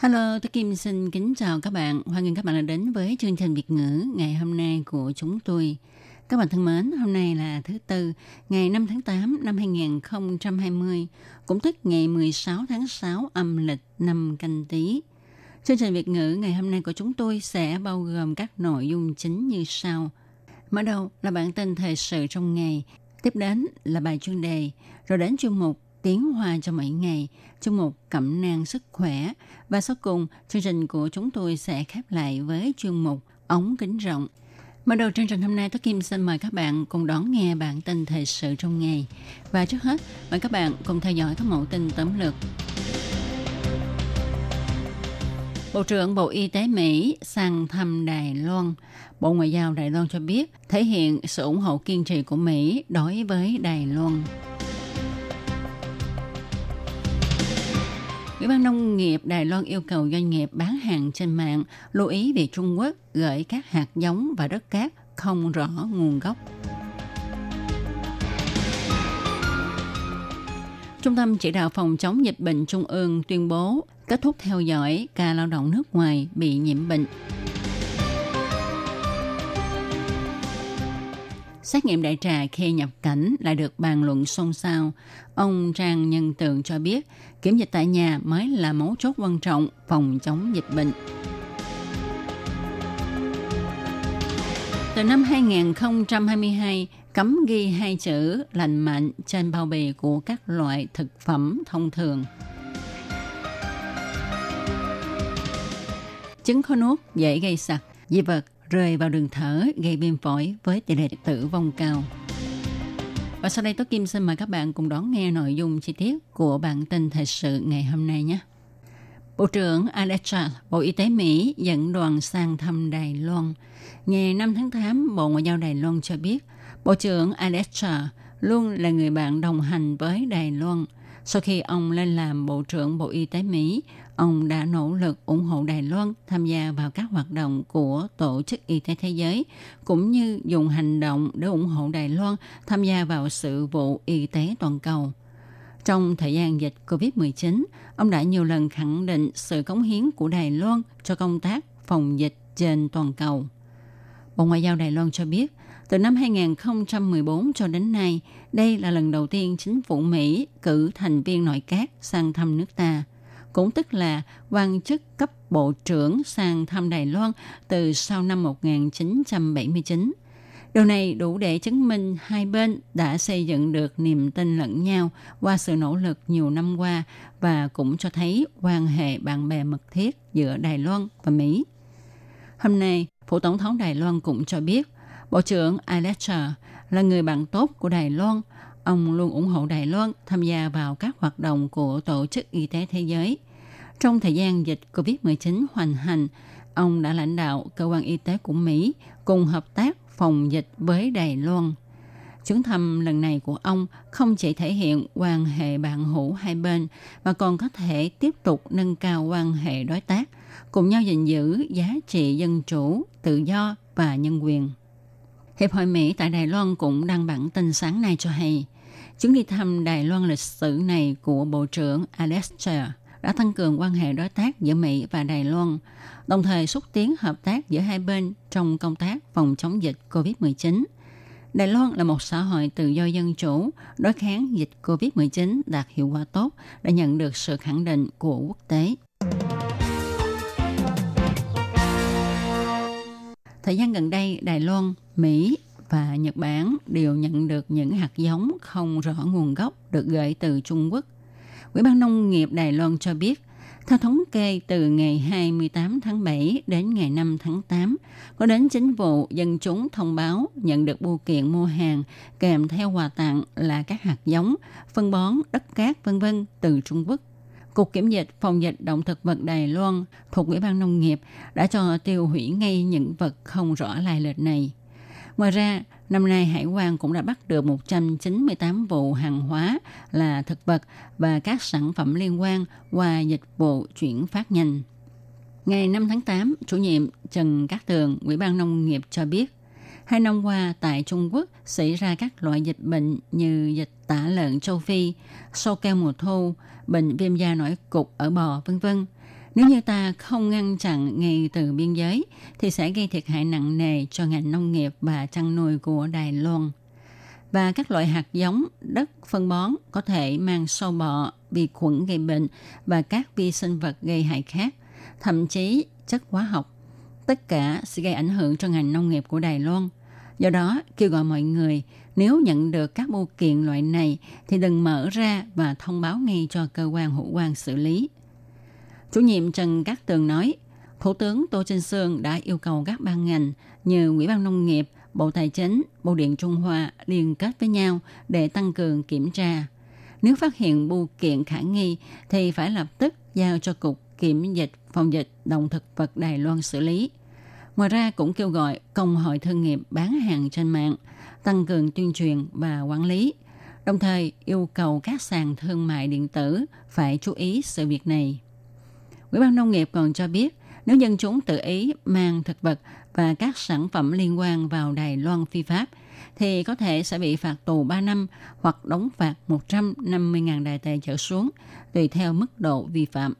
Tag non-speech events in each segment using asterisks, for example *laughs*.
Hello, tôi Kim xin kính chào các bạn. Hoan nghênh các bạn đã đến với chương trình Việt ngữ ngày hôm nay của chúng tôi. Các bạn thân mến, hôm nay là thứ Tư, ngày 5 tháng 8 năm 2020, cũng tức ngày 16 tháng 6 âm lịch năm canh tí. Chương trình Việt ngữ ngày hôm nay của chúng tôi sẽ bao gồm các nội dung chính như sau. Mở đầu là bản tin thời sự trong ngày, tiếp đến là bài chuyên đề, rồi đến chuyên mục tiếng hoa cho mỗi ngày, chương mục cẩm nang sức khỏe và sau cùng chương trình của chúng tôi sẽ khép lại với chuyên mục ống kính rộng. Mở đầu chương trình hôm nay, tôi Kim xin mời các bạn cùng đón nghe bản tin thời sự trong ngày. Và trước hết, mời các bạn cùng theo dõi các mẫu tin tóm lược. Bộ trưởng Bộ Y tế Mỹ sang thăm Đài Loan. Bộ Ngoại giao Đài Loan cho biết thể hiện sự ủng hộ kiên trì của Mỹ đối với Đài Loan. Ủy ban Nông nghiệp Đài Loan yêu cầu doanh nghiệp bán hàng trên mạng lưu ý về Trung Quốc gửi các hạt giống và đất cát không rõ nguồn gốc. Trung tâm chỉ đạo phòng chống dịch bệnh Trung ương tuyên bố kết thúc theo dõi ca lao động nước ngoài bị nhiễm bệnh. Xét nghiệm đại trà khi nhập cảnh lại được bàn luận xôn xao. Ông Trang Nhân Tường cho biết, kiểm dịch tại nhà mới là mấu chốt quan trọng phòng chống dịch bệnh. Từ năm 2022, cấm ghi hai chữ lành mạnh trên bao bì của các loại thực phẩm thông thường. Trứng khó nuốt dễ gây sặc, dị vật rơi vào đường thở gây viêm phổi với tỷ lệ tử vong cao. Và sau đây Tố Kim xin mời các bạn cùng đón nghe nội dung chi tiết của bản tin thời sự ngày hôm nay nhé. Bộ trưởng Alexa, Bộ Y tế Mỹ dẫn đoàn sang thăm Đài Loan. Ngày 5 tháng 8, Bộ Ngoại giao Đài Loan cho biết, Bộ trưởng Alexa luôn là người bạn đồng hành với Đài Loan. Sau khi ông lên làm Bộ trưởng Bộ Y tế Mỹ, ông đã nỗ lực ủng hộ Đài Loan tham gia vào các hoạt động của Tổ chức Y tế Thế giới, cũng như dùng hành động để ủng hộ Đài Loan tham gia vào sự vụ y tế toàn cầu. Trong thời gian dịch COVID-19, ông đã nhiều lần khẳng định sự cống hiến của Đài Loan cho công tác phòng dịch trên toàn cầu. Bộ Ngoại giao Đài Loan cho biết, từ năm 2014 cho đến nay, đây là lần đầu tiên chính phủ Mỹ cử thành viên nội các sang thăm nước ta – cũng tức là quan chức cấp bộ trưởng sang thăm Đài Loan từ sau năm 1979. Điều này đủ để chứng minh hai bên đã xây dựng được niềm tin lẫn nhau qua sự nỗ lực nhiều năm qua và cũng cho thấy quan hệ bạn bè mật thiết giữa Đài Loan và Mỹ. Hôm nay, Phủ Tổng thống Đài Loan cũng cho biết Bộ trưởng Alexa là người bạn tốt của Đài Loan – Ông luôn ủng hộ Đài Loan tham gia vào các hoạt động của Tổ chức Y tế Thế giới. Trong thời gian dịch COVID-19 hoành hành, ông đã lãnh đạo cơ quan y tế của Mỹ cùng hợp tác phòng dịch với Đài Loan. Chuyến thăm lần này của ông không chỉ thể hiện quan hệ bạn hữu hai bên mà còn có thể tiếp tục nâng cao quan hệ đối tác, cùng nhau gìn giữ giá trị dân chủ, tự do và nhân quyền. Hiệp hội Mỹ tại Đài Loan cũng đăng bản tin sáng nay cho hay, chuyến đi thăm Đài Loan lịch sử này của Bộ trưởng Alex đã tăng cường quan hệ đối tác giữa Mỹ và Đài Loan, đồng thời xúc tiến hợp tác giữa hai bên trong công tác phòng chống dịch COVID-19. Đài Loan là một xã hội tự do dân chủ, đối kháng dịch COVID-19 đạt hiệu quả tốt, đã nhận được sự khẳng định của quốc tế. Thời gian gần đây, Đài Loan, Mỹ và Nhật Bản đều nhận được những hạt giống không rõ nguồn gốc được gửi từ Trung Quốc. Ủy ban Nông nghiệp Đài Loan cho biết, theo thống kê từ ngày 28 tháng 7 đến ngày 5 tháng 8, có đến chính vụ dân chúng thông báo nhận được bưu kiện mua hàng kèm theo quà tặng là các hạt giống, phân bón, đất cát vân vân từ Trung Quốc. Cục Kiểm dịch Phòng dịch Động thực vật Đài Loan thuộc Ủy ban Nông nghiệp đã cho tiêu hủy ngay những vật không rõ lai lịch này. Ngoài ra, năm nay Hải quan cũng đã bắt được 198 vụ hàng hóa là thực vật và các sản phẩm liên quan qua dịch vụ chuyển phát nhanh. Ngày 5 tháng 8, chủ nhiệm Trần Cát Tường, Ủy ban Nông nghiệp cho biết, hai năm qua tại Trung Quốc xảy ra các loại dịch bệnh như dịch tả lợn châu Phi, sâu keo mùa thu, bệnh viêm da nổi cục ở bò, vân vân. Nếu như ta không ngăn chặn ngay từ biên giới, thì sẽ gây thiệt hại nặng nề cho ngành nông nghiệp và chăn nuôi của Đài Loan. Và các loại hạt giống, đất, phân bón có thể mang sâu bọ, vi khuẩn gây bệnh và các vi sinh vật gây hại khác, thậm chí chất hóa học. Tất cả sẽ gây ảnh hưởng cho ngành nông nghiệp của Đài Loan. Do đó, kêu gọi mọi người nếu nhận được các bưu kiện loại này thì đừng mở ra và thông báo ngay cho cơ quan hữu quan xử lý. Chủ nhiệm Trần Cát Tường nói, Thủ tướng Tô Trinh Sương đã yêu cầu các ban ngành như Ủy ban Nông nghiệp, Bộ Tài chính, Bộ Điện Trung Hoa liên kết với nhau để tăng cường kiểm tra. Nếu phát hiện bưu kiện khả nghi thì phải lập tức giao cho Cục Kiểm dịch Phòng dịch Động thực vật Đài Loan xử lý. Ngoài ra cũng kêu gọi công hội thương nghiệp bán hàng trên mạng tăng cường tuyên truyền và quản lý, đồng thời yêu cầu các sàn thương mại điện tử phải chú ý sự việc này. Ủy ban Nông nghiệp còn cho biết, nếu dân chúng tự ý mang thực vật và các sản phẩm liên quan vào Đài Loan phi pháp, thì có thể sẽ bị phạt tù 3 năm hoặc đóng phạt 150.000 đài tệ trở xuống, tùy theo mức độ vi phạm.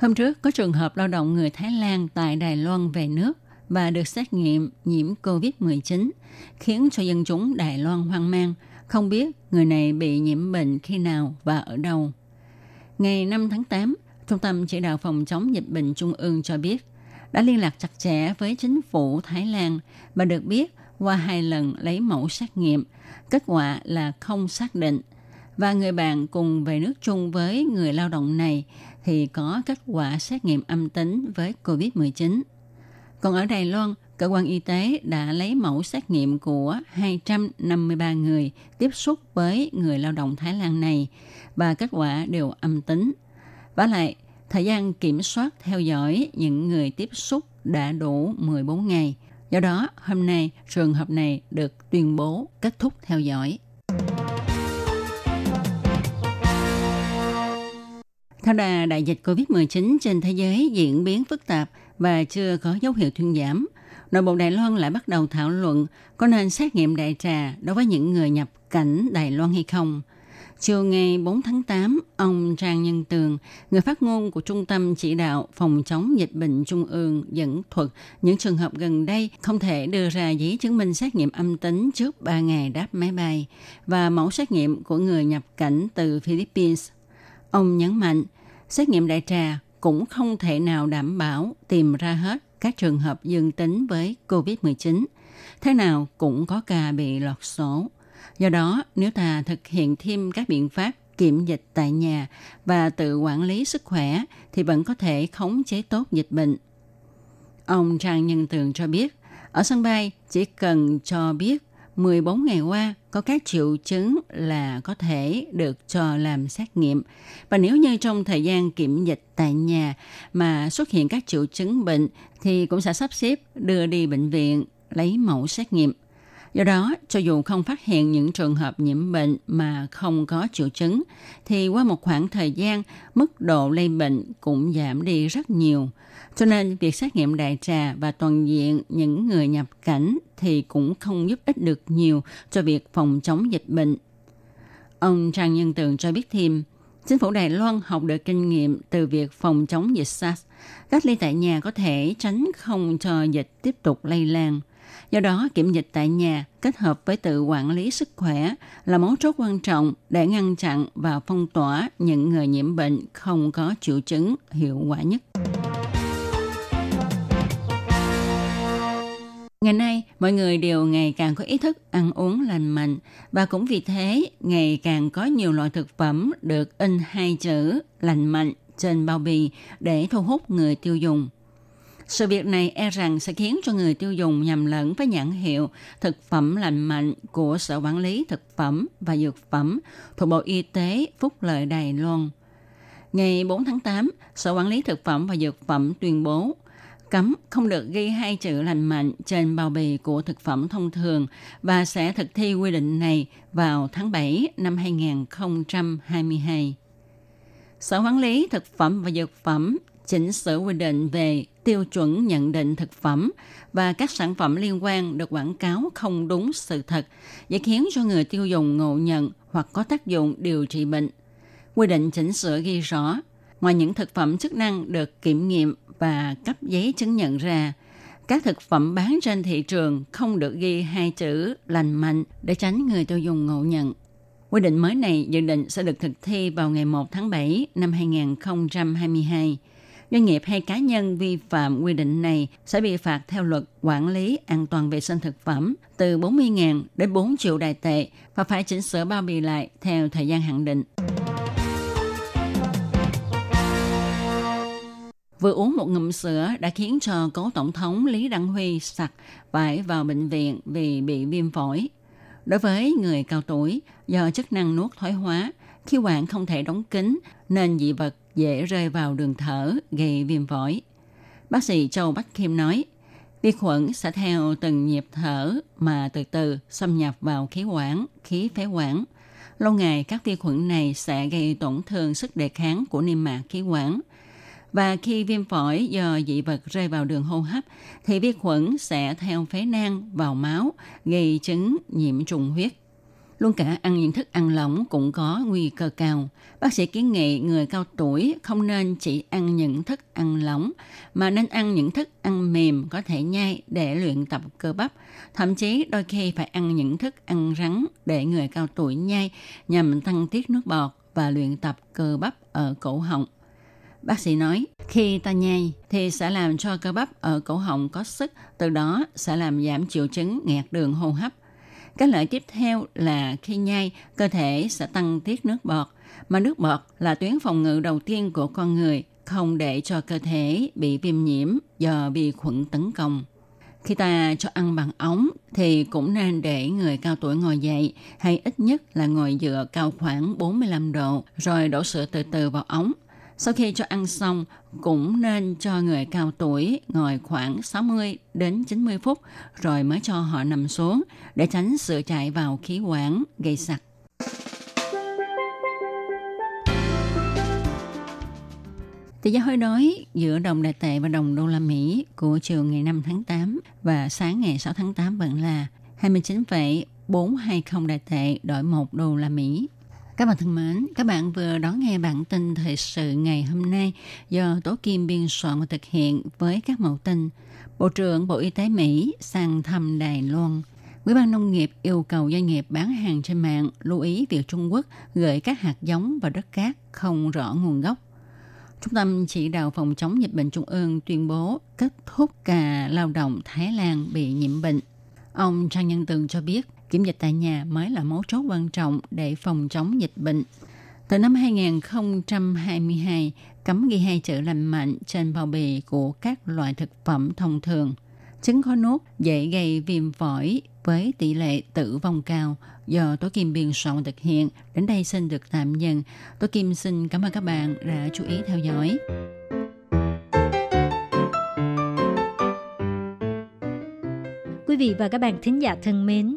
Hôm trước có trường hợp lao động người Thái Lan tại Đài Loan về nước và được xét nghiệm nhiễm COVID-19, khiến cho dân chúng Đài Loan hoang mang, không biết người này bị nhiễm bệnh khi nào và ở đâu. Ngày 5 tháng 8, Trung tâm Chỉ đạo Phòng chống dịch bệnh Trung ương cho biết đã liên lạc chặt chẽ với chính phủ Thái Lan và được biết qua hai lần lấy mẫu xét nghiệm, kết quả là không xác định và người bạn cùng về nước chung với người lao động này thì có kết quả xét nghiệm âm tính với COVID-19. Còn ở Đài Loan, cơ quan y tế đã lấy mẫu xét nghiệm của 253 người tiếp xúc với người lao động Thái Lan này và kết quả đều âm tính. Và lại, thời gian kiểm soát theo dõi những người tiếp xúc đã đủ 14 ngày. Do đó, hôm nay trường hợp này được tuyên bố kết thúc theo dõi. Theo đà đại dịch COVID-19 trên thế giới diễn biến phức tạp và chưa có dấu hiệu thuyên giảm, nội bộ Đài Loan lại bắt đầu thảo luận có nên xét nghiệm đại trà đối với những người nhập cảnh Đài Loan hay không. Chiều ngày 4 tháng 8, ông Trang Nhân Tường, người phát ngôn của Trung tâm Chỉ đạo Phòng chống dịch bệnh Trung ương dẫn thuật những trường hợp gần đây không thể đưa ra giấy chứng minh xét nghiệm âm tính trước 3 ngày đáp máy bay và mẫu xét nghiệm của người nhập cảnh từ Philippines. Ông nhấn mạnh, xét nghiệm đại trà cũng không thể nào đảm bảo tìm ra hết các trường hợp dương tính với COVID-19. Thế nào cũng có ca bị lọt số. Do đó, nếu ta thực hiện thêm các biện pháp kiểm dịch tại nhà và tự quản lý sức khỏe thì vẫn có thể khống chế tốt dịch bệnh. Ông Trang Nhân Tường cho biết, ở sân bay chỉ cần cho biết 14 ngày qua, có các triệu chứng là có thể được cho làm xét nghiệm. Và nếu như trong thời gian kiểm dịch tại nhà mà xuất hiện các triệu chứng bệnh, thì cũng sẽ sắp xếp đưa đi bệnh viện lấy mẫu xét nghiệm. Do đó, cho dù không phát hiện những trường hợp nhiễm bệnh mà không có triệu chứng, thì qua một khoảng thời gian, mức độ lây bệnh cũng giảm đi rất nhiều. Cho nên, việc xét nghiệm đại trà và toàn diện những người nhập cảnh thì cũng không giúp ích được nhiều cho việc phòng chống dịch bệnh. Ông Trang Nhân Tường cho biết thêm, chính phủ Đài Loan học được kinh nghiệm từ việc phòng chống dịch SARS. Cách ly tại nhà có thể tránh không cho dịch tiếp tục lây lan. Do đó, kiểm dịch tại nhà kết hợp với tự quản lý sức khỏe là mấu chốt quan trọng để ngăn chặn và phong tỏa những người nhiễm bệnh không có triệu chứng hiệu quả nhất. Ngày nay, mọi người đều ngày càng có ý thức ăn uống lành mạnh và cũng vì thế ngày càng có nhiều loại thực phẩm được in hai chữ lành mạnh trên bao bì để thu hút người tiêu dùng. Sự việc này e rằng sẽ khiến cho người tiêu dùng nhầm lẫn với nhãn hiệu thực phẩm lành mạnh của Sở Quản lý Thực phẩm và Dược phẩm thuộc Bộ Y tế Phúc lợi Đài Loan. Ngày 4 tháng 8, Sở Quản lý Thực phẩm và Dược phẩm tuyên bố cấm không được ghi hai chữ lành mạnh trên bao bì của thực phẩm thông thường và sẽ thực thi quy định này vào tháng 7 năm 2022. Sở Quản lý Thực phẩm và Dược phẩm chỉnh sửa quy định về tiêu chuẩn nhận định thực phẩm và các sản phẩm liên quan được quảng cáo không đúng sự thật, dễ khiến cho người tiêu dùng ngộ nhận hoặc có tác dụng điều trị bệnh. Quy định chỉnh sửa ghi rõ, ngoài những thực phẩm chức năng được kiểm nghiệm và cấp giấy chứng nhận ra, các thực phẩm bán trên thị trường không được ghi hai chữ lành mạnh để tránh người tiêu dùng ngộ nhận. Quy định mới này dự định sẽ được thực thi vào ngày 1 tháng 7 năm 2022 doanh nghiệp hay cá nhân vi phạm quy định này sẽ bị phạt theo luật quản lý an toàn vệ sinh thực phẩm từ 40.000 đến 4 triệu đại tệ và phải chỉnh sửa bao bì lại theo thời gian hạn định. Vừa uống một ngụm sữa đã khiến cho cố tổng thống Lý Đăng Huy sặc phải vào bệnh viện vì bị viêm phổi. Đối với người cao tuổi, do chức năng nuốt thoái hóa, khí quản không thể đóng kín nên dị vật dễ rơi vào đường thở gây viêm phổi. Bác sĩ Châu Bách Kim nói, vi khuẩn sẽ theo từng nhịp thở mà từ từ xâm nhập vào khí quản, khí phế quản. Lâu ngày các vi khuẩn này sẽ gây tổn thương sức đề kháng của niêm mạc khí quản. Và khi viêm phổi do dị vật rơi vào đường hô hấp thì vi khuẩn sẽ theo phế nang vào máu gây chứng nhiễm trùng huyết. Luôn cả ăn những thức ăn lỏng cũng có nguy cơ cao. Bác sĩ kiến nghị người cao tuổi không nên chỉ ăn những thức ăn lỏng, mà nên ăn những thức ăn mềm có thể nhai để luyện tập cơ bắp. Thậm chí đôi khi phải ăn những thức ăn rắn để người cao tuổi nhai nhằm tăng tiết nước bọt và luyện tập cơ bắp ở cổ họng. Bác sĩ nói, khi ta nhai thì sẽ làm cho cơ bắp ở cổ họng có sức, từ đó sẽ làm giảm triệu chứng nghẹt đường hô hấp – cái lợi tiếp theo là khi nhai, cơ thể sẽ tăng tiết nước bọt, mà nước bọt là tuyến phòng ngự đầu tiên của con người, không để cho cơ thể bị viêm nhiễm do vi khuẩn tấn công. Khi ta cho ăn bằng ống thì cũng nên để người cao tuổi ngồi dậy hay ít nhất là ngồi dựa cao khoảng 45 độ rồi đổ sữa từ từ vào ống sau khi cho ăn xong, cũng nên cho người cao tuổi ngồi khoảng 60 đến 90 phút rồi mới cho họ nằm xuống để tránh sự chạy vào khí quản gây sặc. Tỷ giá hối đoái giữa đồng đại tệ và đồng đô la Mỹ của chiều ngày 5 tháng 8 và sáng ngày 6 tháng 8 vẫn là 29,420 đại tệ đổi 1 đô la Mỹ. Các bạn thân mến, các bạn vừa đón nghe bản tin thời sự ngày hôm nay do Tố Kim biên soạn và thực hiện với các mẫu tin. Bộ trưởng Bộ Y tế Mỹ sang thăm Đài Loan. Ủy ban Nông nghiệp yêu cầu doanh nghiệp bán hàng trên mạng lưu ý việc Trung Quốc gửi các hạt giống vào đất cát không rõ nguồn gốc. Trung tâm chỉ đạo phòng chống dịch bệnh Trung ương tuyên bố kết thúc cả lao động Thái Lan bị nhiễm bệnh. Ông Trang Nhân Tường cho biết kiểm dịch tại nhà mới là mấu chốt quan trọng để phòng chống dịch bệnh. Từ năm 2022, cấm ghi hai chữ lành mạnh trên bao bì của các loại thực phẩm thông thường. Trứng khó nuốt dễ gây viêm phổi với tỷ lệ tử vong cao do Tố Kim biên soạn thực hiện. Đến đây xin được tạm dừng. Tố Kim xin cảm ơn các bạn đã chú ý theo dõi. Quý vị và các bạn thính giả thân mến,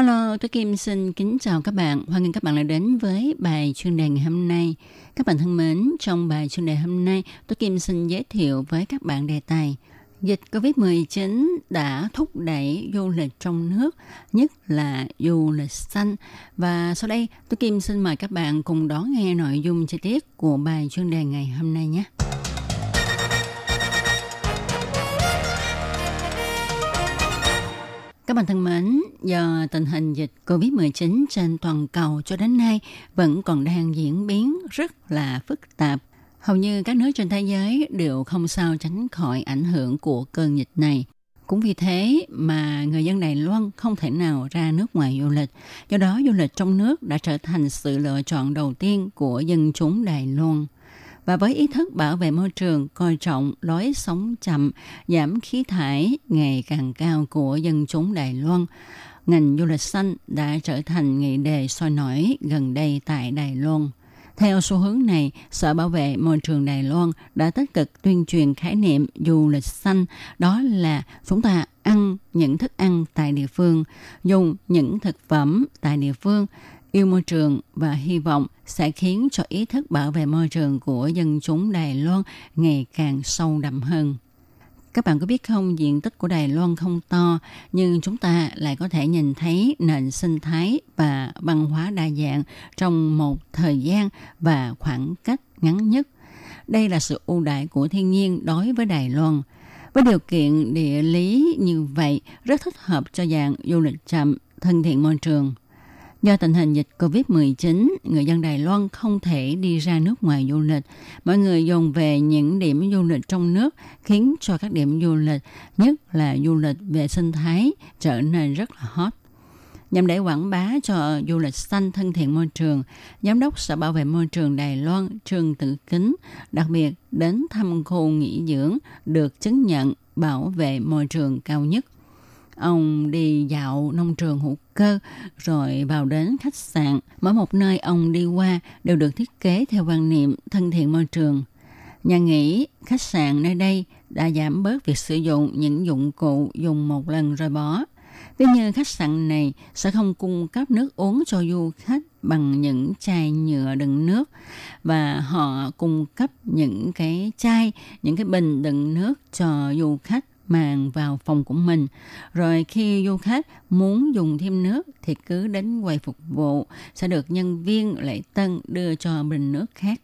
Hello, tôi Kim xin kính chào các bạn. Hoan nghênh các bạn đã đến với bài chuyên đề ngày hôm nay. Các bạn thân mến, trong bài chuyên đề hôm nay, tôi Kim xin giới thiệu với các bạn đề tài Dịch COVID-19 đã thúc đẩy du lịch trong nước, nhất là du lịch xanh. Và sau đây, tôi Kim xin mời các bạn cùng đón nghe nội dung chi tiết của bài chuyên đề ngày hôm nay nhé. Các bạn thân mến, do tình hình dịch COVID-19 trên toàn cầu cho đến nay vẫn còn đang diễn biến rất là phức tạp Hầu như các nước trên thế giới đều không sao tránh khỏi ảnh hưởng của cơn dịch này. Cũng vì thế mà người dân Đài Loan không thể nào ra nước ngoài du lịch. Do đó du lịch trong nước đã trở thành sự lựa chọn đầu tiên của dân chúng Đài Loan. Và với ý thức bảo vệ môi trường, coi trọng lối sống chậm, giảm khí thải ngày càng cao của dân chúng Đài Loan, ngành du lịch xanh đã trở thành nghị đề sôi nổi gần đây tại Đài Loan. Theo xu hướng này, Sở Bảo vệ Môi trường Đài Loan đã tích cực tuyên truyền khái niệm du lịch xanh, đó là chúng ta ăn những thức ăn tại địa phương, dùng những thực phẩm tại địa phương, yêu môi trường và hy vọng sẽ khiến cho ý thức bảo vệ môi trường của dân chúng Đài Loan ngày càng sâu đậm hơn. Các bạn có biết không, diện tích của Đài Loan không to, nhưng chúng ta lại có thể nhìn thấy nền sinh thái và văn hóa đa dạng trong một thời gian và khoảng cách ngắn nhất. Đây là sự ưu đại của thiên nhiên đối với Đài Loan. Với điều kiện địa lý như vậy, rất thích hợp cho dạng du lịch chậm, thân thiện môi trường. Do tình hình dịch COVID-19, người dân Đài Loan không thể đi ra nước ngoài du lịch. Mọi người dồn về những điểm du lịch trong nước khiến cho các điểm du lịch, nhất là du lịch về sinh thái, trở nên rất là hot. Nhằm để quảng bá cho du lịch xanh thân thiện môi trường, Giám đốc Sở Bảo vệ Môi trường Đài Loan Trương Tử Kính đặc biệt đến thăm khu nghỉ dưỡng được chứng nhận bảo vệ môi trường cao nhất – Ông đi dạo nông trường hữu cơ rồi vào đến khách sạn. Mỗi một nơi ông đi qua đều được thiết kế theo quan niệm thân thiện môi trường. Nhà nghỉ, khách sạn nơi đây đã giảm bớt việc sử dụng những dụng cụ dùng một lần rồi bỏ. Ví như khách sạn này sẽ không cung cấp nước uống cho du khách bằng những chai nhựa đựng nước và họ cung cấp những cái chai, những cái bình đựng nước cho du khách màn vào phòng của mình. Rồi khi du khách muốn dùng thêm nước thì cứ đến quầy phục vụ, sẽ được nhân viên lễ tân đưa cho bình nước khác.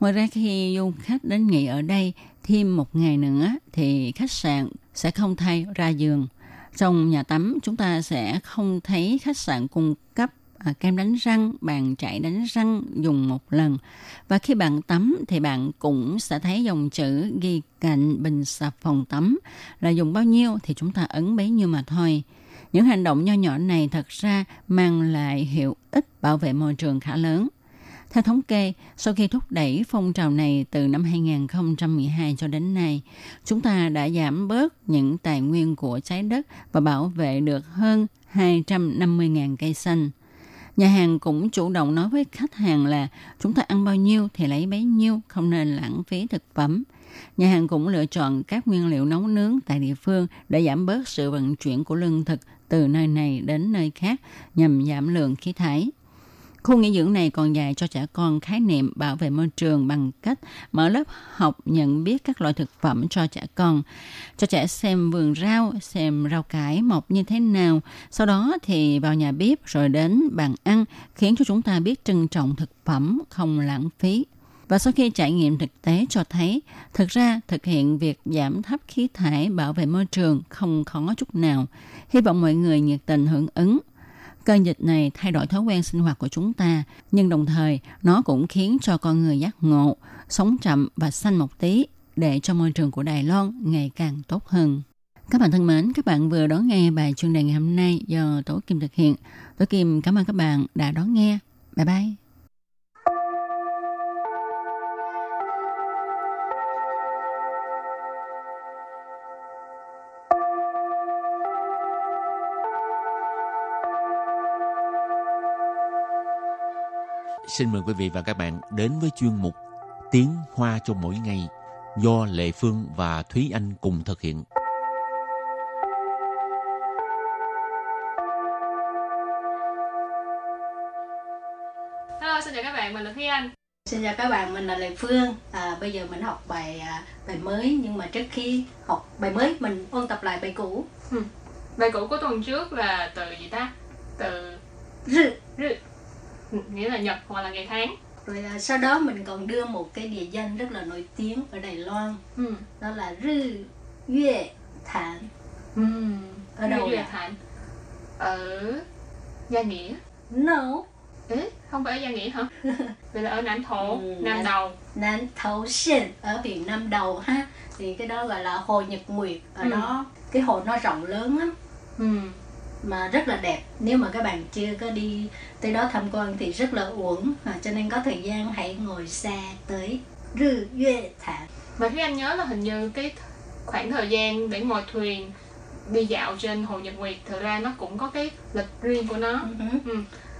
Ngoài ra khi du khách đến nghỉ ở đây thêm một ngày nữa thì khách sạn sẽ không thay ra giường. Trong nhà tắm chúng ta sẽ không thấy khách sạn cung cấp Ờ, kem đánh răng, bàn chải đánh răng dùng một lần. Và khi bạn tắm thì bạn cũng sẽ thấy dòng chữ ghi cạnh bình xà phòng tắm là dùng bao nhiêu thì chúng ta ấn bấy nhiêu mà thôi. Những hành động nho nhỏ này thật ra mang lại hiệu ích bảo vệ môi trường khá lớn. Theo thống kê, sau khi thúc đẩy phong trào này từ năm 2012 cho đến nay, chúng ta đã giảm bớt những tài nguyên của trái đất và bảo vệ được hơn 250.000 cây xanh. Nhà hàng cũng chủ động nói với khách hàng là chúng ta ăn bao nhiêu thì lấy bấy nhiêu, không nên lãng phí thực phẩm. Nhà hàng cũng lựa chọn các nguyên liệu nấu nướng tại địa phương để giảm bớt sự vận chuyển của lương thực từ nơi này đến nơi khác nhằm giảm lượng khí thải. Khu nghỉ dưỡng này còn dạy cho trẻ con khái niệm bảo vệ môi trường bằng cách mở lớp học nhận biết các loại thực phẩm cho trẻ con. Cho trẻ xem vườn rau, xem rau cải mọc như thế nào. Sau đó thì vào nhà bếp rồi đến bàn ăn khiến cho chúng ta biết trân trọng thực phẩm, không lãng phí. Và sau khi trải nghiệm thực tế cho thấy, thực ra thực hiện việc giảm thấp khí thải bảo vệ môi trường không khó chút nào. Hy vọng mọi người nhiệt tình hưởng ứng Cơn dịch này thay đổi thói quen sinh hoạt của chúng ta, nhưng đồng thời nó cũng khiến cho con người giác ngộ, sống chậm và xanh một tí, để cho môi trường của Đài Loan ngày càng tốt hơn. Các bạn thân mến, các bạn vừa đón nghe bài chuyên đề ngày hôm nay do Tổ Kim thực hiện. Tổ Kim cảm ơn các bạn đã đón nghe. Bye bye. Xin mời quý vị và các bạn đến với chuyên mục Tiếng Hoa cho mỗi ngày do Lệ Phương và Thúy Anh cùng thực hiện. Hello, xin chào các bạn, mình là Thúy Anh. Xin chào các bạn, mình là Lệ Phương. À, bây giờ mình học bài à, bài mới nhưng mà trước khi học bài mới mình ôn tập lại bài cũ. Bài cũ của tuần trước là từ gì ta? Từ Rư. rư, Ừ, nghĩa là nhật hoặc là ngày tháng. Rồi à, sau đó mình còn đưa một cái địa danh rất là nổi tiếng ở Đài Loan, Ừ. đó là Rư Yue Thản. Ừ. Ở đâu vậy? Thành. Ở Gia Nghĩa. No, Ế, không phải ở Gia Nghĩa hả? *laughs* Vậy là ở Nam Thổ, Ừ, Nam Đầu. Nam Thấu Xuyên ở huyện Nam Đầu ha. Thì cái đó gọi là hồ Nhật Nguyệt. Ở Ừ. đó cái hồ nó rộng lớn lắm. Ừ. mà rất là đẹp nếu mà các bạn chưa có đi tới đó tham quan thì rất là uổng à, cho nên có thời gian hãy ngồi xe tới Rư Yue Thản Và Thúy Anh nhớ là hình như cái khoảng thời gian để ngồi thuyền đi dạo trên Hồ Nhật Nguyệt thực ra nó cũng có cái lịch riêng của nó. Ừ. Ừ.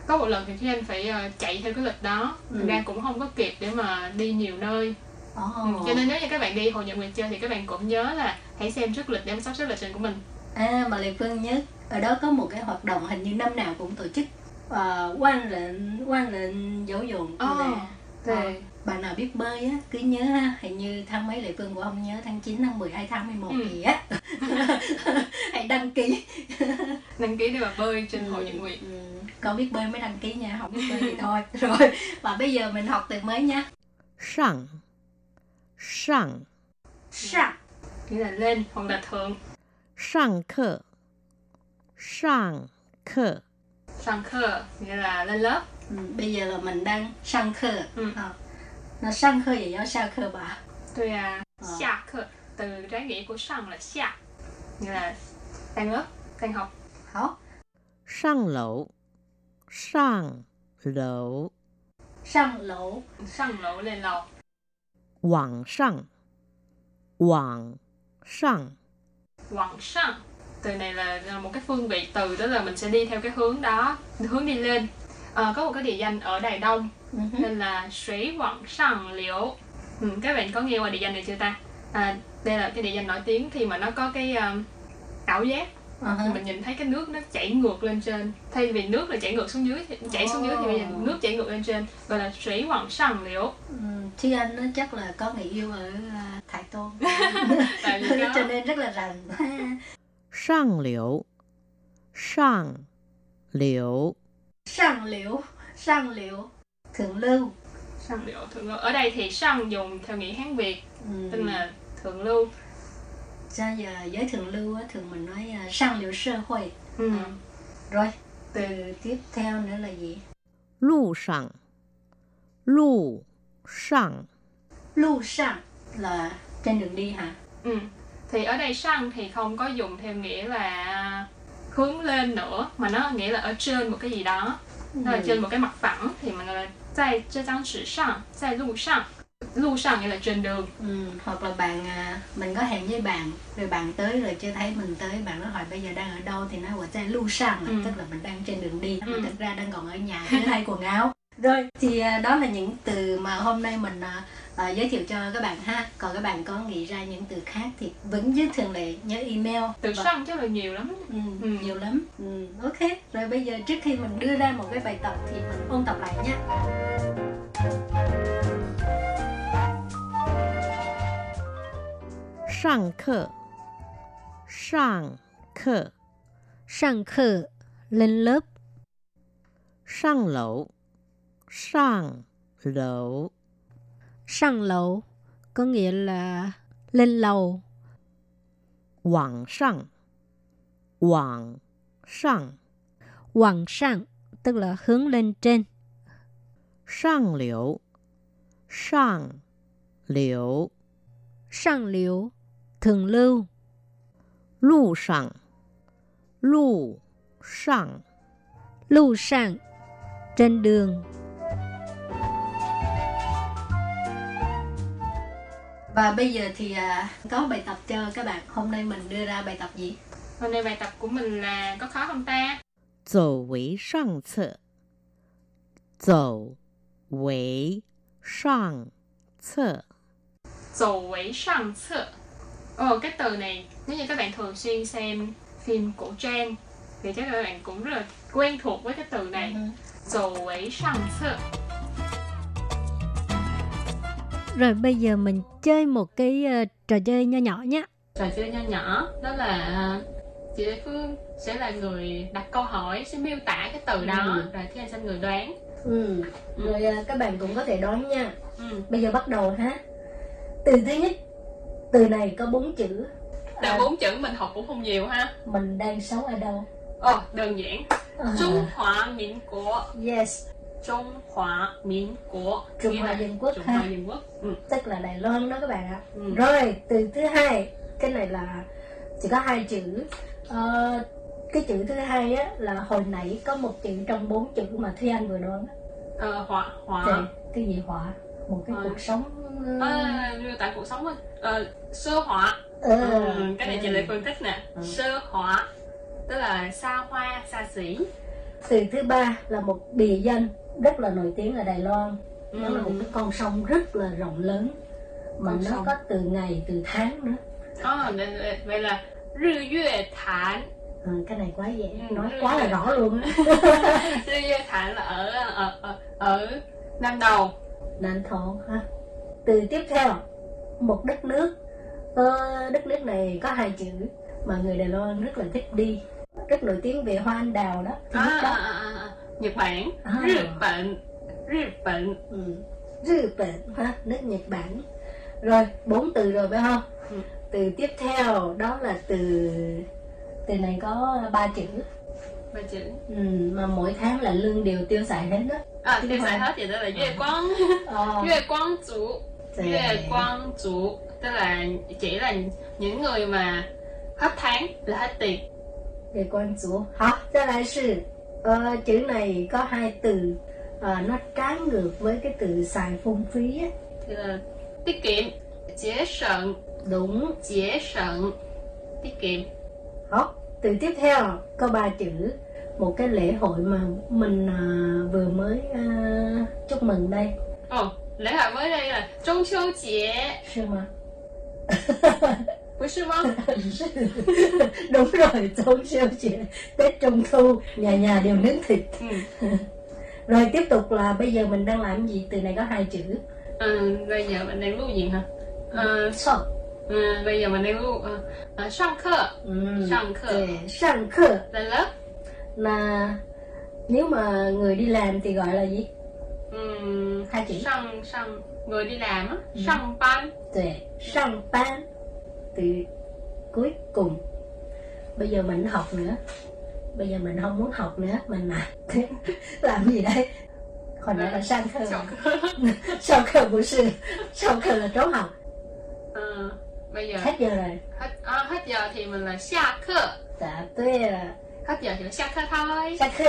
Có một lần thì Thúy Anh phải ờ, chạy theo cái lịch đó Thực Ừ. ra cũng không có kịp để mà đi nhiều nơi Ồ. ừ. Cho nên nếu như các bạn đi Hồ Nhật Nguyệt chơi Thì các bạn cũng nhớ là hãy xem trước lịch để sắp xếp lịch trình của mình à mà Lê Phương nhớ ở đó có một cái hoạt động hình như năm nào cũng tổ chức uh, quan lệnh quan lệnh giáo dục Ồ, là Thì Ờ, bạn nào biết bơi á cứ nhớ ha hình như tháng mấy Lê Phương cũng không nhớ tháng 9, tháng 10 hay tháng 11 Ừ. gì *laughs* á hãy đăng ký. *laughs* Đăng ký để mà bơi trên Hồ Nhật Nguyệt Ừ, con biết bơi mới đăng ký nha không biết bơi thì thôi. *laughs* Rồi và bây giờ mình học từ mới nha. 上上 sang Nghĩa là lên hoặc là thượng 上课上课 Sang khơ Nghĩa là lên lớp ừ, bây giờ là mình đang sang khơ Ừ. à, nó sang khơ gì đó sao khơ bà Tôi à Ờ. xa khơ Từ trái nghĩa của sang là xa Nghĩa là đang lớp, đang học hảo 上楼上楼 sang lỗ Sang lỗ lên lầu 往上往上 Quảng sang Từ này là là một cái phương vị từ Tức là mình sẽ đi theo cái hướng đó Hướng đi lên. Ờ, Có một cái địa danh ở Đài Đông Ừ hứ. tên là Suối Quảng Sang Liễu. Ừ, các bạn có nghe qua địa danh này chưa ta? À, đây là cái địa danh nổi tiếng khi mà nó có cái um, ảo giác uh-huh. mình nhìn thấy cái nước nó chảy ngược lên trên. Thay vì nước là chảy ngược xuống dưới thì chảy oh. xuống dưới thì bây giờ nước chảy ngược lên trên gọi là thủy hoàng sằng liễu ừ, Thi Anh nó chắc là có người yêu ở à, Thái Tôn. *laughs* Cho nên rất là rành. Sang liễu Sang liễu Sang liễu Sang liễu Thượng lưu. Sang liễu thượng lưu. Ở đây thì sang dùng theo nghĩa Hán Việt ừ. Tức là thượng lưu ra giờ giới thượng lưu thường mình nói à, sang liều sơ hội. Ừ. À, rồi từ ừ. tiếp theo nữa là gì? Lưu sẵn. Lưu sẵn. Lưu sẵn là trên đường đi hả? Ừ. Thì ở đây sang thì không có dùng theo nghĩa là hướng lên nữa mà nó nghĩa là ở trên một cái gì đó. Ừ. là trên một cái mặt phẳng thì mình là tại trên trang sử sang tại lưu sang lưu sang nghĩa là trên đường ừ, hoặc là bạn à, mình có hẹn với bạn rồi bạn tới rồi chưa thấy mình tới bạn nó hỏi bây giờ đang ở đâu? Thì nói gọi ra lưu sang à, ừ. tức là mình đang trên đường đi. Ừ. thực ra đang còn ở nhà chưa thay quần áo. Rồi thì à, đó là những từ mà hôm nay mình à, à, giới thiệu cho các bạn ha. Còn các bạn có nghĩ ra những từ khác thì vẫn như thường lệ nhớ email. Từ Và... sang chắc là nhiều lắm. Ừ, ừ. nhiều lắm. Ừ, ok. Rồi bây giờ trước khi mình đưa ra một cái bài tập thì mình ôn tập lại nhé 上课上课 sang khờ lên lớp 上楼上楼 sang lầu có nghĩa là lên lầu 往上往上 hoàng sang tức là hướng lên trên 上流上流 sang liu, Thường lưu. Lù sẵn. Lù sẵn. Lù sẵn. Trên đường. Và bây giờ thì à, có bài tập cho các bạn. Hôm nay mình đưa ra bài tập gì? Hôm nay bài tập của mình là có khó không ta? Dầu với sang sợ Dầu với sang sợ Dầu với sang sợ Ồ, cái từ này nếu như các bạn thường xuyên xem phim cổ trang thì chắc các bạn cũng rất là quen thuộc với cái từ này. Dầu quấy sang 策. Rồi bây giờ mình chơi một cái ờ, trò chơi nho nhỏ nhé. Trò chơi nho nhỏ đó là chị Lê Phương sẽ là người đặt câu hỏi sẽ miêu tả cái từ đó Ừ. rồi Thi Anh Xanh người đoán. Ừ. Rồi à, các bạn cũng có thể đoán nha. Ừ. Bây giờ bắt đầu ha. Từ thứ nhất, từ này có bốn chữ. Từ À, bốn chữ mình học cũng không nhiều ha. mình đang sống ở đâu? Ồ, đơn giản. À, Trung Hoa 民 Quốc. yes, Trung Hoa 民 Quốc. Trung Hoa là Dân Quốc Trung ha. Hoa Dân Quốc. Ừ. tức là Đài Loan đó các bạn ạ. Ừ. Rồi, từ thứ hai, cái này là chỉ có hai chữ. Ờ, cái chữ thứ hai á là hồi nãy có một chữ trong bốn chữ mà Thúy Anh vừa đoán. Ờ, họa Thì họa cái gì họa? Một cái Họa. cuộc sống. ờ, à, miêu tả cuộc sống á. Ờ, sơ họa ờ, ừ, cái này chị. Lệ Phương thích nè Ừ. sơ họa tức là xa hoa xa xỉ Từ thứ ba là một địa danh rất là nổi tiếng ở Đài Loan. Nó là một ừ. cái con sông rất là rộng lớn mà Con nó sông. có từ ngày từ tháng nữa. Ờ, vậy là- vậy là Rư Yue Thản Ờ, cái này quá dễ, Ừ, nói quá là rõ luôn. *laughs* Rư Yue Thản là ở ở ở, ở Nam Đầu Nam thổ ha. Từ tiếp theo, một đất nước. Ờ, đất nước này có hai chữ mà người Đài Loan rất là thích đi. Rất nổi tiếng về hoa anh đào đó. À, nhất à, đó. à, à. Nhật Bản À. Nhật Bản Nhật Bản Ừ. Nhật Bản ha, nước Nhật Bản. Rồi, bốn từ rồi phải không? Ừ. Từ tiếp theo đó là từ từ này có ba chữ ba chữ ừ, mà mỗi tháng là lương đều tiêu xài hết đó. à tiêu xài hết vậy đó là Yue Quang Ờ, Yue Quang Chủ với là quan chủ tức là chỉ là những người mà hết tháng là hết tiền. Về quan chủ hả? Ra lại sự ờ, chữ này có hai từ ờ, nó trái ngược với cái từ xài phung phí á. Thì là tiết kiệm chế sận. Đúng. Chế sận tiết kiệm. Hả? Từ tiếp theo có ba chữ. Một cái lễ hội mà mình à, vừa mới à, chúc mừng đây. Oh lễ hội mới đây là Trung秋节sư mà 不是吗？ đúng *laughs* rồi*laughs* *laughs* 中秋节tết trung thu nhà nhà đều nướng thịt ừ. rồi tiếp tục là bây giờ mình đang làm gì từ này có hai chữ ừ bây giờ mình đang lưu gì hả ờ Sao? ừ, bây giờ mình đang lưu ờ, ờ, sang课 Ừ. Sang khờ. Để sang khờ lên lớp là nếu mà người đi làm thì gọi là gì Ừ, hai chữ sang sang người đi làm á Ừ. sang ban để sang ban từ cuối cùng. Bây giờ mình học nữa. Bây giờ mình không muốn học nữa mình làm *laughs* làm gì đây? Hồi nãy là sang khờ sau khờ của sư sau khờ là trốn học. Ờ, bây giờ hết giờ rồi. Hết à, hết giờ thì mình là xa khờ dạ tôi hết giờ xa khờ thôi. Khơ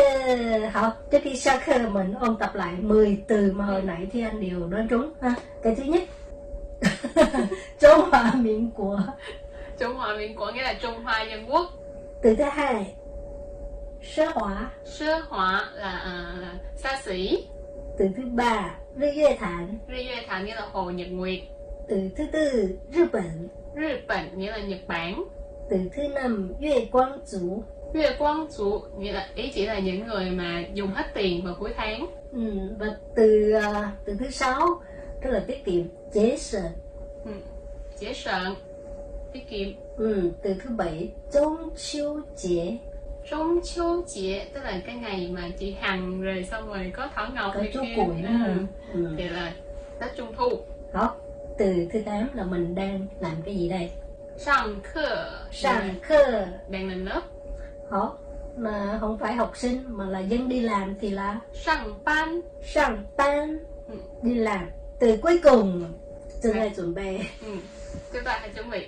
học trước khi khơ mình ôn tập lại 10 từ mà hồi nãy thì anh đều nói trúng ha. Cái thứ nhất. *laughs* Trung Hoa Miễn của. Trung Hoa 民 Quốc nghĩa là Trung Hoa Dân Quốc. Từ thứ hai Sơ hóa sơ hóa là, là xa xỉ. Từ thứ ba Rư Yue Thản. Ri Yue Thành nghĩa là Hồ Nhật Nguyệt. Từ thứ tư Nhật Bản Nhật Bản nghĩa là Nhật Bản. Từ thứ năm Yue Quang Chủ Yue Quang Chủ nghĩa là ý chỉ là những người mà dùng hết tiền vào cuối tháng. Ừ, Và từ à, từ thứ sáu Tức là tiết kiệm Chế sở chế sợn tiết kiệm. Ừ, Từ thứ bảy Trung Chiêu Chế. Trung 秋 Chế tức là cái ngày mà chị Hằng rồi xong rồi có Thảo Ngọc Có chú kia. Ừ. ừ. thì là Tết Trung Thu. Đó Từ thứ tám là mình đang làm cái gì đây? Sang khờ. Sang khơ đang lên lớp họ mà không phải học sinh mà là dân đi làm thì là sang ban sang ban ừ. đi làm từ cuối cùng từ ừ. này chuẩn bị. Ừ. cái đoạn chuẩn bị.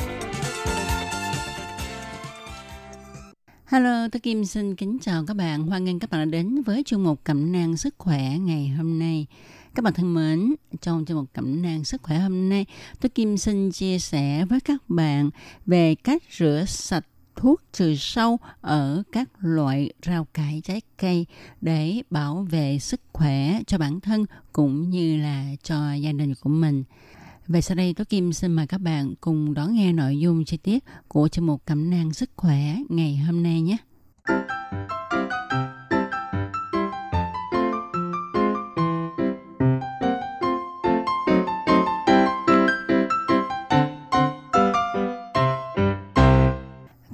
Hello, tôi Kim xin kính chào các bạn. Hoan nghênh các bạn đã đến với chương mục cẩm nang sức khỏe ngày hôm nay. Các bạn thân mến, trong chương mục cẩm nang sức khỏe hôm nay, tôi Kim xin chia sẻ với các bạn về cách rửa sạch thuốc trừ sâu ở các loại rau cải trái cây để bảo vệ sức khỏe cho bản thân cũng như là cho gia đình của mình và sau đây Tố Kim xin mời các bạn cùng đón nghe nội dung chi tiết của chương mục cẩm nang sức khỏe ngày hôm nay nhé.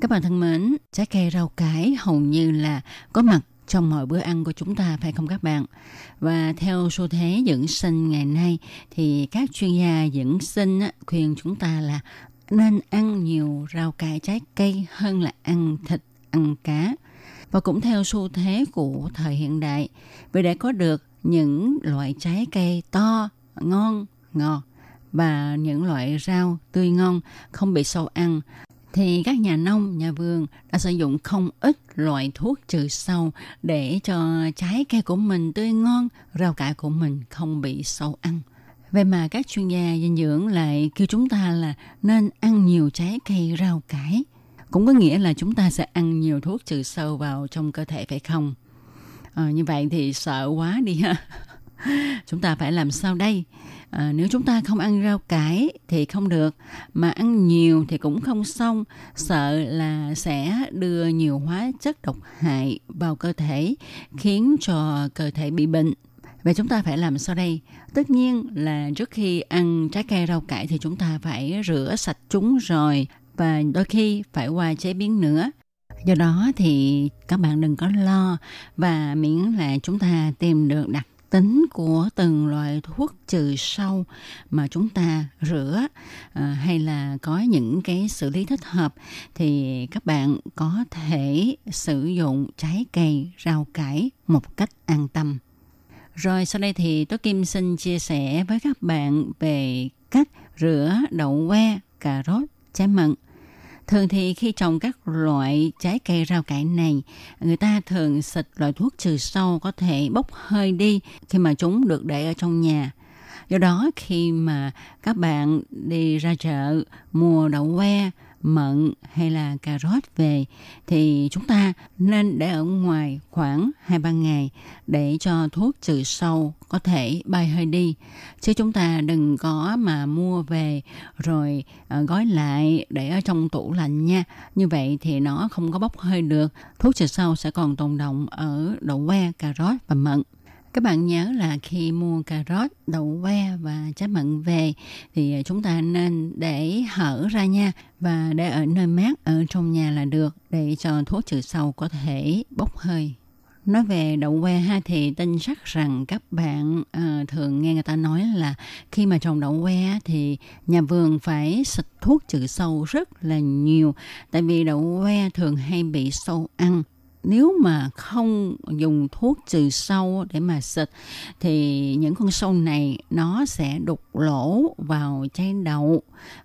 Các bạn thân mến, trái cây rau cải hầu như là có mặt trong mọi bữa ăn của chúng ta phải không các bạn? Và theo xu thế dưỡng sinh ngày nay thì các chuyên gia dưỡng sinh khuyên chúng ta là nên ăn nhiều rau cải trái cây hơn là ăn thịt, ăn cá. Và cũng theo xu thế của thời hiện đại, vì để có được những loại trái cây to, ngon, ngọt và những loại rau tươi ngon không bị sâu ăn thì các nhà nông, nhà vườn đã sử dụng không ít loại thuốc trừ sâu để cho trái cây của mình tươi ngon, rau cải của mình không bị sâu ăn. Vậy mà các chuyên gia dinh dưỡng lại kêu chúng ta là nên ăn nhiều trái cây rau cải. Cũng có nghĩa là chúng ta sẽ ăn nhiều thuốc trừ sâu vào trong cơ thể phải không? À, như vậy thì sợ quá đi ha. *laughs* chúng ta phải làm sao đây? À, nếu chúng ta không ăn rau cải thì không được mà ăn nhiều thì cũng không xong sợ là sẽ đưa nhiều hóa chất độc hại vào cơ thể khiến cho cơ thể bị bệnh Vậy chúng ta phải làm sao đây? Tất nhiên là trước khi ăn trái cây rau cải thì chúng ta phải rửa sạch chúng rồi và đôi khi phải qua chế biến nữa. Do đó thì các bạn đừng có lo và miễn là chúng ta tìm được đặc tính của từng loại thuốc trừ sâu mà chúng ta rửa à, hay là có những cái xử lý thích hợp thì các bạn có thể sử dụng trái cây rau cải một cách an tâm. Rồi sau đây thì tôi Kim xin chia sẻ với các bạn về cách rửa đậu que, cà rốt, trái mận. Thường thì khi trồng các loại trái cây rau cải này, người ta thường xịt loại thuốc trừ sâu có thể bốc hơi đi khi mà chúng được để ở trong nhà. Do đó khi mà các bạn đi ra chợ mua đậu que, mận hay là cà rốt về thì chúng ta nên để ở ngoài khoảng 2-3 ngày để cho thuốc trừ sâu có thể bay hơi đi. Chứ chúng ta đừng có mà mua về rồi à, gói lại để ở trong tủ lạnh nha. Như vậy thì nó không có bốc hơi được. Thuốc trừ sâu sẽ còn tồn động ở đậu que, cà rốt và mận. Các bạn nhớ là khi mua cà rốt, đậu que và trái mận về thì à, chúng ta nên để hở ra nha và để ở nơi mát ở trong nhà là được để cho thuốc trừ sâu có thể bốc hơi. Nói về đậu que ha thì tin chắc rằng các bạn uh, thường nghe người ta nói là khi mà trồng đậu que thì nhà vườn phải xịt thuốc trừ sâu rất là nhiều tại vì đậu que thường hay bị sâu ăn nếu mà không dùng thuốc trừ sâu để mà xịt thì những con sâu này nó sẽ đục lỗ vào trái đậu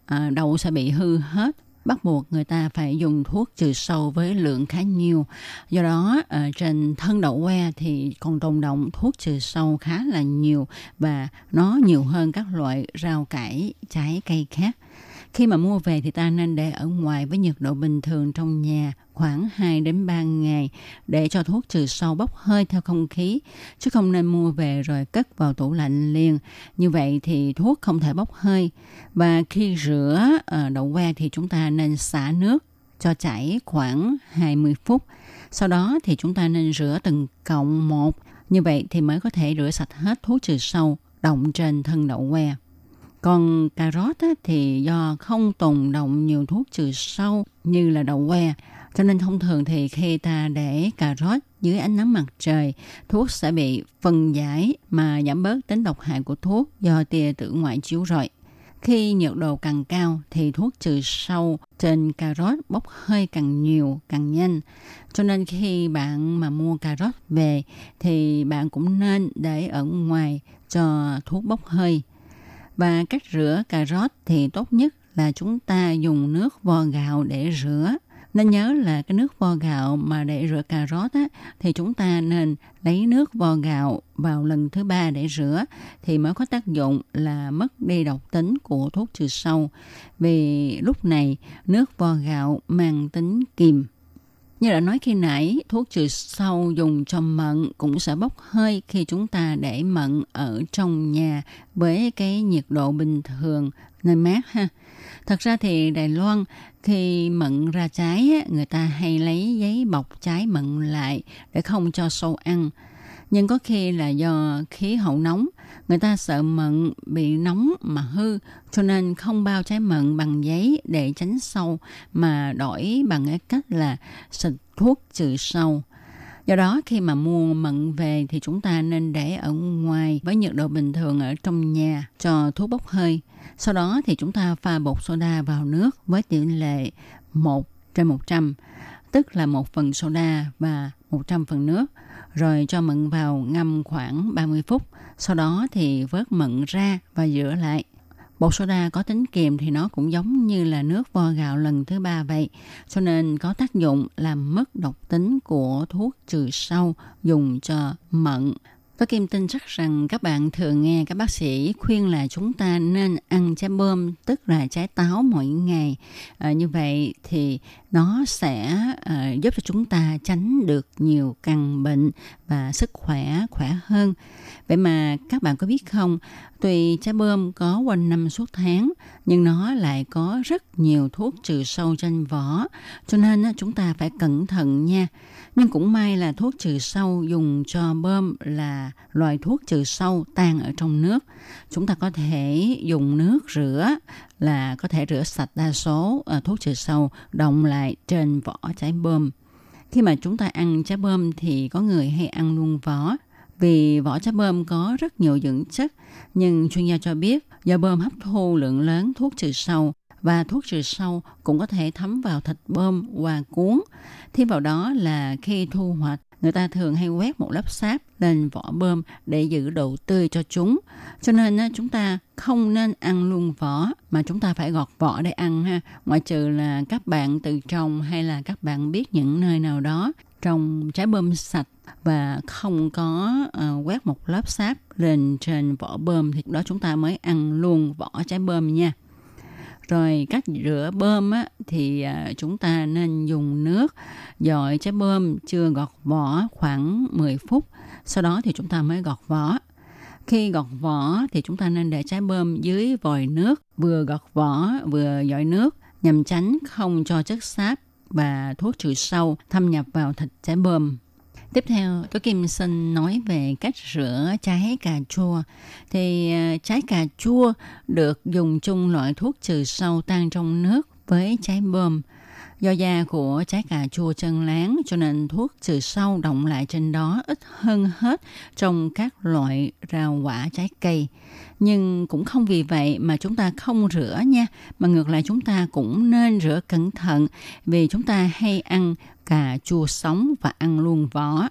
à, đậu sẽ bị hư hết bắt buộc người ta phải dùng thuốc trừ sâu với lượng khá nhiều. Do đó ở trên thân đậu que thì còn tồn động thuốc trừ sâu khá là nhiều và nó nhiều hơn các loại rau cải, trái cây khác. Khi mà mua về thì ta nên để ở ngoài với nhiệt độ bình thường trong nhà khoảng 2 đến 3 ngày để cho thuốc trừ sâu bốc hơi theo không khí chứ không nên mua về rồi cất vào tủ lạnh liền. Như vậy thì thuốc không thể bốc hơi. Và khi rửa uh, đậu que thì chúng ta nên xả nước cho chảy khoảng 20 phút. Sau đó thì chúng ta nên rửa từng cọng một. Như vậy thì mới có thể rửa sạch hết thuốc trừ sâu động trên thân đậu que. Còn cà rốt á, thì do không tồn động nhiều thuốc trừ sâu như là đậu que, cho nên thông thường thì khi ta để cà rốt dưới ánh nắng mặt trời, thuốc sẽ bị phân giải mà giảm bớt tính độc hại của thuốc do tia tử ngoại chiếu rọi. Khi nhiệt độ càng cao thì thuốc trừ sâu trên cà rốt bốc hơi càng nhiều, càng nhanh. Cho nên khi bạn mà mua cà rốt về thì bạn cũng nên để ở ngoài cho thuốc bốc hơi và cách rửa cà rốt thì tốt nhất là chúng ta dùng nước vo gạo để rửa. Nên nhớ là cái nước vo gạo mà để rửa cà rốt á, thì chúng ta nên lấy nước vo gạo vào lần thứ ba để rửa thì mới có tác dụng là mất đi độc tính của thuốc trừ sâu. Vì lúc này nước vo gạo mang tính kiềm như đã nói khi nãy, thuốc trừ sâu dùng cho mận cũng sẽ bốc hơi khi chúng ta để mận ở trong nhà với cái nhiệt độ bình thường nơi mát ha. Thật ra thì Đài Loan khi mận ra trái người ta hay lấy giấy bọc trái mận lại để không cho sâu ăn. Nhưng có khi là do khí hậu nóng người ta sợ mận bị nóng mà hư cho nên không bao trái mận bằng giấy để tránh sâu mà đổi bằng cái cách là xịt thuốc trừ sâu Do đó khi mà mua mận về thì chúng ta nên để ở ngoài với nhiệt độ bình thường ở trong nhà cho thuốc bốc hơi. Sau đó thì chúng ta pha bột soda vào nước với tỷ lệ 1 trên 100, tức là một phần soda và 100 phần nước rồi cho mận vào ngâm khoảng 30 phút. Sau đó thì vớt mận ra và rửa lại. Bột soda có tính kiềm thì nó cũng giống như là nước vo gạo lần thứ ba vậy. Cho nên có tác dụng làm mất độc tính của thuốc trừ sâu dùng cho mận. Và Kim tin chắc rằng các bạn thường nghe các bác sĩ khuyên là chúng ta nên ăn trái bơm, tức là trái táo mỗi ngày. À, như vậy thì nó sẽ à, giúp cho chúng ta tránh được nhiều căn bệnh và sức khỏe khỏe hơn. Vậy mà các bạn có biết không, tuy trái bơm có quanh năm suốt tháng, nhưng nó lại có rất nhiều thuốc trừ sâu trên vỏ, cho nên chúng ta phải cẩn thận nha. Nhưng cũng may là thuốc trừ sâu dùng cho bơm là loại thuốc trừ sâu tan ở trong nước. Chúng ta có thể dùng nước rửa là có thể rửa sạch đa số ờ, thuốc trừ sâu, động lại trên vỏ trái bơm. Khi mà chúng ta ăn trái bơm thì có người hay ăn luôn vỏ vì vỏ trái bơm có rất nhiều dưỡng chất. Nhưng chuyên gia cho biết do bơm hấp thu lượng lớn thuốc trừ sâu và thuốc trừ sâu cũng có thể thấm vào thịt bơm và cuốn. Thêm vào đó là khi thu hoạch, người ta thường hay quét một lớp sáp lên vỏ bơm để giữ độ tươi cho chúng. Cho nên chúng ta không nên ăn luôn vỏ mà chúng ta phải gọt vỏ để ăn ha. Ngoại trừ là các bạn tự trồng hay là các bạn biết những nơi nào đó trồng trái bơm sạch và không có uh, quét một lớp sáp lên trên vỏ bơm thì đó chúng ta mới ăn luôn vỏ trái bơm nha. Rồi cách rửa bơm á, thì à, chúng ta nên dùng nước dội trái bơm chưa gọt vỏ khoảng 10 phút. Sau đó thì chúng ta mới gọt vỏ. Khi gọt vỏ thì chúng ta nên để trái bơm dưới vòi nước, vừa gọt vỏ vừa dội nước nhằm tránh không cho chất sáp và thuốc trừ sâu thâm nhập vào thịt trái bơm. Tiếp theo, tôi Kim xin nói về cách rửa trái cà chua. Thì à, trái cà chua được dùng chung loại thuốc trừ sâu tan trong nước với trái bơm. Do da của trái cà chua chân láng cho nên thuốc trừ sâu động lại trên đó ít hơn hết trong các loại rau quả trái cây. Nhưng cũng không vì vậy mà chúng ta không rửa nha, mà ngược lại chúng ta cũng nên rửa cẩn thận vì chúng ta hay ăn cà chua sống và ăn luôn vỏ.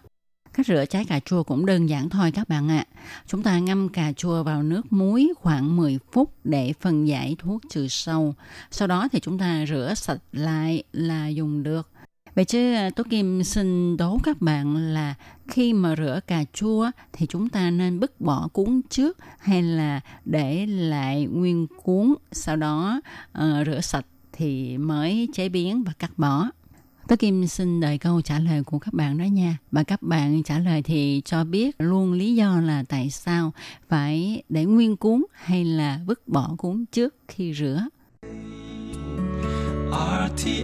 Cách rửa trái cà chua cũng đơn giản thôi các bạn ạ. Chúng ta ngâm cà chua vào nước muối khoảng 10 phút để phân giải thuốc trừ sâu. Sau đó thì chúng ta rửa sạch lại là dùng được. Vậy chứ à, Tố Kim xin đố các bạn là khi mà rửa cà chua thì chúng ta nên bứt bỏ cuống trước hay là để lại nguyên cuống sau đó uh, rửa sạch thì mới chế biến và cắt bỏ. Tôi Kim xin đợi câu trả lời của các bạn đó nha. Và các bạn trả lời thì cho biết luôn lý do là tại sao phải để nguyên cuốn hay là vứt bỏ cuốn trước khi rửa. RTI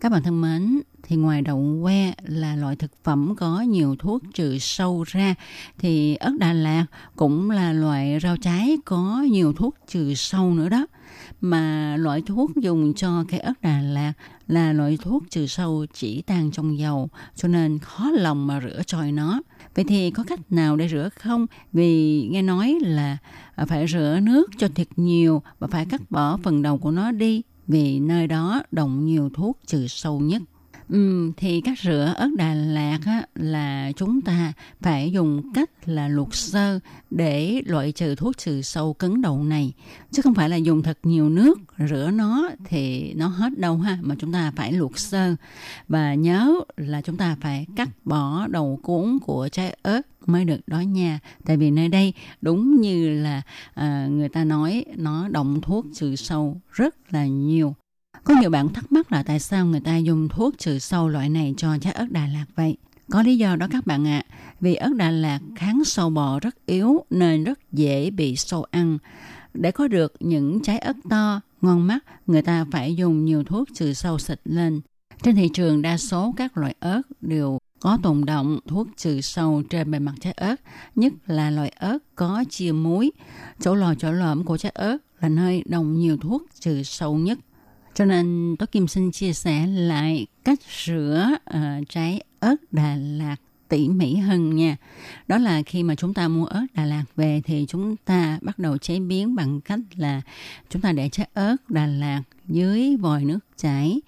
Các bạn thân mến, thì ngoài đậu que là loại thực phẩm có nhiều thuốc trừ sâu ra thì ớt Đà Lạt cũng là loại rau trái có nhiều thuốc trừ sâu nữa đó mà loại thuốc dùng cho cây ớt Đà Lạt là loại thuốc trừ sâu chỉ tan trong dầu, cho nên khó lòng mà rửa trôi nó. Vậy thì có cách nào để rửa không? Vì nghe nói là à, phải rửa nước cho thiệt nhiều và phải cắt bỏ phần đầu của nó đi, vì nơi đó đồng nhiều thuốc trừ sâu nhất. Ừ, thì cách rửa ớt Đà Lạt á, là chúng ta phải dùng cách là luộc sơ để loại trừ thuốc trừ sâu cứng đầu này. Chứ không phải là dùng thật nhiều nước rửa nó thì nó hết đâu ha mà chúng ta phải luộc sơ. Và nhớ là chúng ta phải cắt bỏ đầu cuốn của trái ớt mới được đó nha. Tại vì nơi đây đúng như là à, người ta nói nó động thuốc trừ sâu rất là nhiều có nhiều bạn thắc mắc là tại sao người ta dùng thuốc trừ sâu loại này cho trái ớt Đà Lạt vậy? Có lý do đó các bạn ạ. À. Vì ớt Đà Lạt kháng sâu bọ rất yếu nên rất dễ bị sâu ăn. Để có được những trái ớt to, ngon mắt, người ta phải dùng nhiều thuốc trừ sâu xịt lên. Trên thị trường đa số các loại ớt đều có tồn động thuốc trừ sâu trên bề mặt trái ớt, nhất là loại ớt có chia muối. Chỗ lò chỗ lõm của trái ớt là nơi đồng nhiều thuốc trừ sâu nhất. Cho nên Tố Kim xin chia sẻ lại cách rửa uh, trái ớt Đà Lạt tỉ mỉ hơn nha. Đó là khi mà chúng ta mua ớt Đà Lạt về thì chúng ta bắt đầu chế biến bằng cách là chúng ta để trái ớt Đà Lạt dưới vòi nước chảy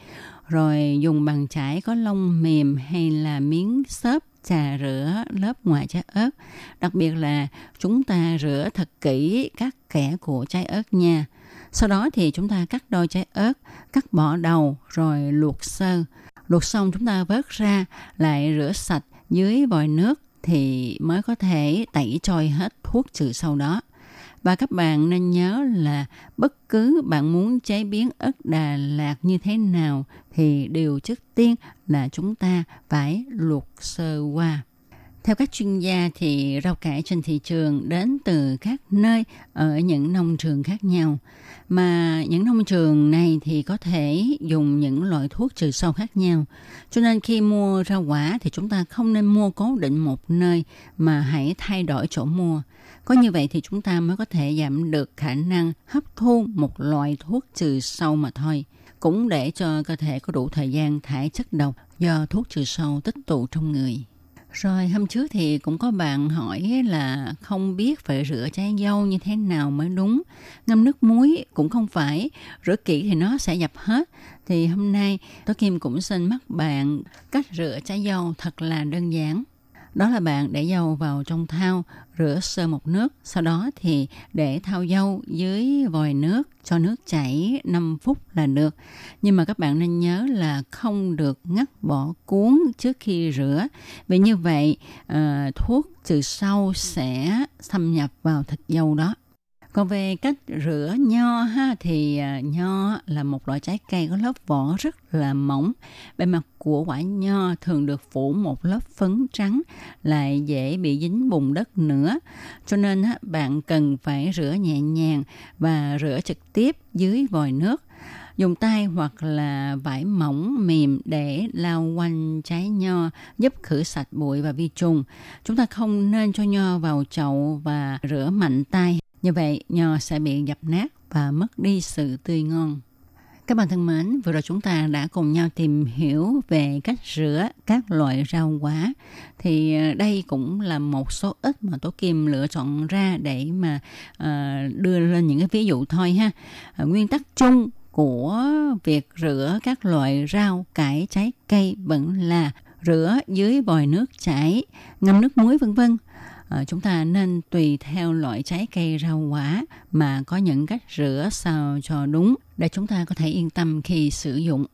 rồi dùng bằng chải có lông mềm hay là miếng xốp chà rửa lớp ngoài trái ớt. Đặc biệt là chúng ta rửa thật kỹ các kẽ của trái ớt nha. Sau đó thì chúng ta cắt đôi trái ớt, cắt bỏ đầu rồi luộc sơ. Luộc xong chúng ta vớt ra, lại rửa sạch dưới vòi nước thì mới có thể tẩy trôi hết thuốc trừ sâu đó. Và các bạn nên nhớ là bất cứ bạn muốn chế biến ớt Đà Lạt như thế nào thì điều trước tiên là chúng ta phải luộc sơ qua. Theo các chuyên gia thì rau cải trên thị trường đến từ các nơi ở những nông trường khác nhau mà những nông trường này thì có thể dùng những loại thuốc trừ sâu khác nhau. Cho nên khi mua rau quả thì chúng ta không nên mua cố định một nơi mà hãy thay đổi chỗ mua. Có như vậy thì chúng ta mới có thể giảm được khả năng hấp thu một loại thuốc trừ sâu mà thôi. Cũng để cho cơ thể có đủ thời gian thải chất độc do thuốc trừ sâu tích tụ trong người. Rồi hôm trước thì cũng có bạn hỏi là không biết phải rửa trái dâu như thế nào mới đúng. Ngâm nước muối cũng không phải, rửa kỹ thì nó sẽ dập hết. Thì hôm nay tôi Kim cũng xin mắc bạn cách rửa trái dâu thật là đơn giản. Đó là bạn để dầu vào trong thau, rửa sơ một nước, sau đó thì để thau dâu dưới vòi nước cho nước chảy 5 phút là được. Nhưng mà các bạn nên nhớ là không được ngắt bỏ cuốn trước khi rửa. Vì như vậy, uh, thuốc trừ sâu sẽ xâm nhập vào thịt dâu đó. Còn về cách rửa nho ha, thì à, nho là một loại trái cây có lớp vỏ rất là mỏng. Bề mặt của quả nho thường được phủ một lớp phấn trắng, lại dễ bị dính bùn đất nữa. Cho nên bạn cần phải rửa nhẹ nhàng và rửa trực tiếp dưới vòi nước dùng tay hoặc là vải mỏng mềm để lau quanh trái nho, giúp khử sạch bụi và vi trùng. Chúng ta không nên cho nho vào chậu và rửa mạnh tay như vậy, nho sẽ bị dập nát và mất đi sự tươi ngon. Các bạn thân mến, vừa rồi chúng ta đã cùng nhau tìm hiểu về cách rửa các loại rau quả. Thì ờ, đây cũng là một số ít mà Tố Kim lựa chọn ra để mà uh, đưa lên những cái ví dụ thôi ha. Ờ, nguyên tắc chung của việc rửa các loại rau, cải, trái cây vẫn là rửa dưới vòi nước chảy, ngâm nước muối vân vân. Ờ, chúng ta nên tùy theo loại trái cây rau quả mà có những cách rửa sao cho đúng để chúng ta có thể yên tâm khi sử dụng.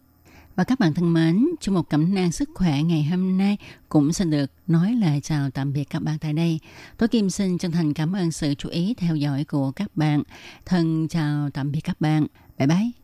Và các bạn thân mến, trong một cẩm nang sức khỏe ngày hôm nay cũng xin được nói lời chào tạm biệt các bạn tại đây. Tôi Kim xin chân thành cảm ơn sự chú ý theo dõi của các bạn. Thân chào tạm biệt các bạn. Bye bye.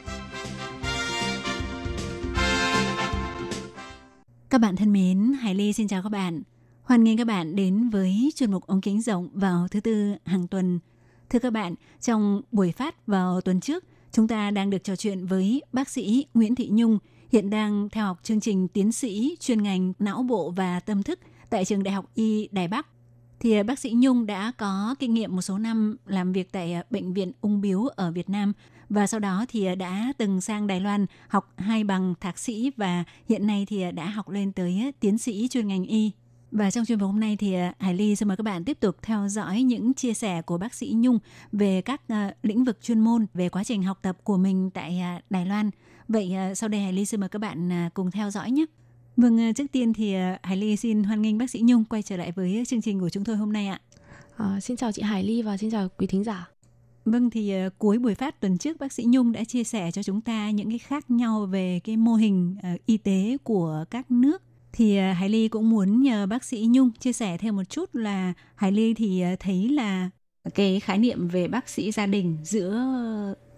Các bạn thân mến, Hải Ly xin chào các bạn. Hoan nghênh các bạn đến với chuyên mục ống kính rộng vào thứ tư hàng tuần. Thưa các bạn, trong buổi phát vào tuần trước, chúng ta đang được trò chuyện với bác sĩ Nguyễn Thị Nhung, hiện đang theo học chương trình tiến sĩ chuyên ngành não bộ và tâm thức tại trường Đại học Y Đài Bắc. Thì à, bác sĩ Nhung đã có kinh nghiệm một số năm làm việc tại à, bệnh viện ung biếu ở Việt Nam và sau đó thì à, đã từng sang Đài Loan học hai bằng thạc sĩ và hiện nay thì à, đã học lên tới à, tiến sĩ chuyên ngành y. Và trong chuyên mục hôm nay thì Hải Ly xin mời các bạn tiếp tục theo dõi những chia sẻ của bác sĩ Nhung về các lĩnh vực chuyên môn, về quá trình học tập của mình tại Đài Loan. Vậy sau đây Hải Ly xin mời các bạn cùng theo dõi nhé. Vâng, trước tiên thì Hải Ly xin hoan nghênh bác sĩ Nhung quay trở lại với chương trình của chúng tôi hôm nay ạ. À, xin chào chị Hải Ly và xin chào quý thính giả. Vâng thì uh, cuối buổi phát tuần trước bác sĩ Nhung đã chia sẻ cho chúng ta những cái khác nhau về cái mô hình uh, y tế của các nước. Thì uh, Hải Ly cũng muốn nhờ bác sĩ Nhung chia sẻ thêm một chút là Hải Ly thì uh, thấy là cái khái niệm về bác sĩ gia đình giữa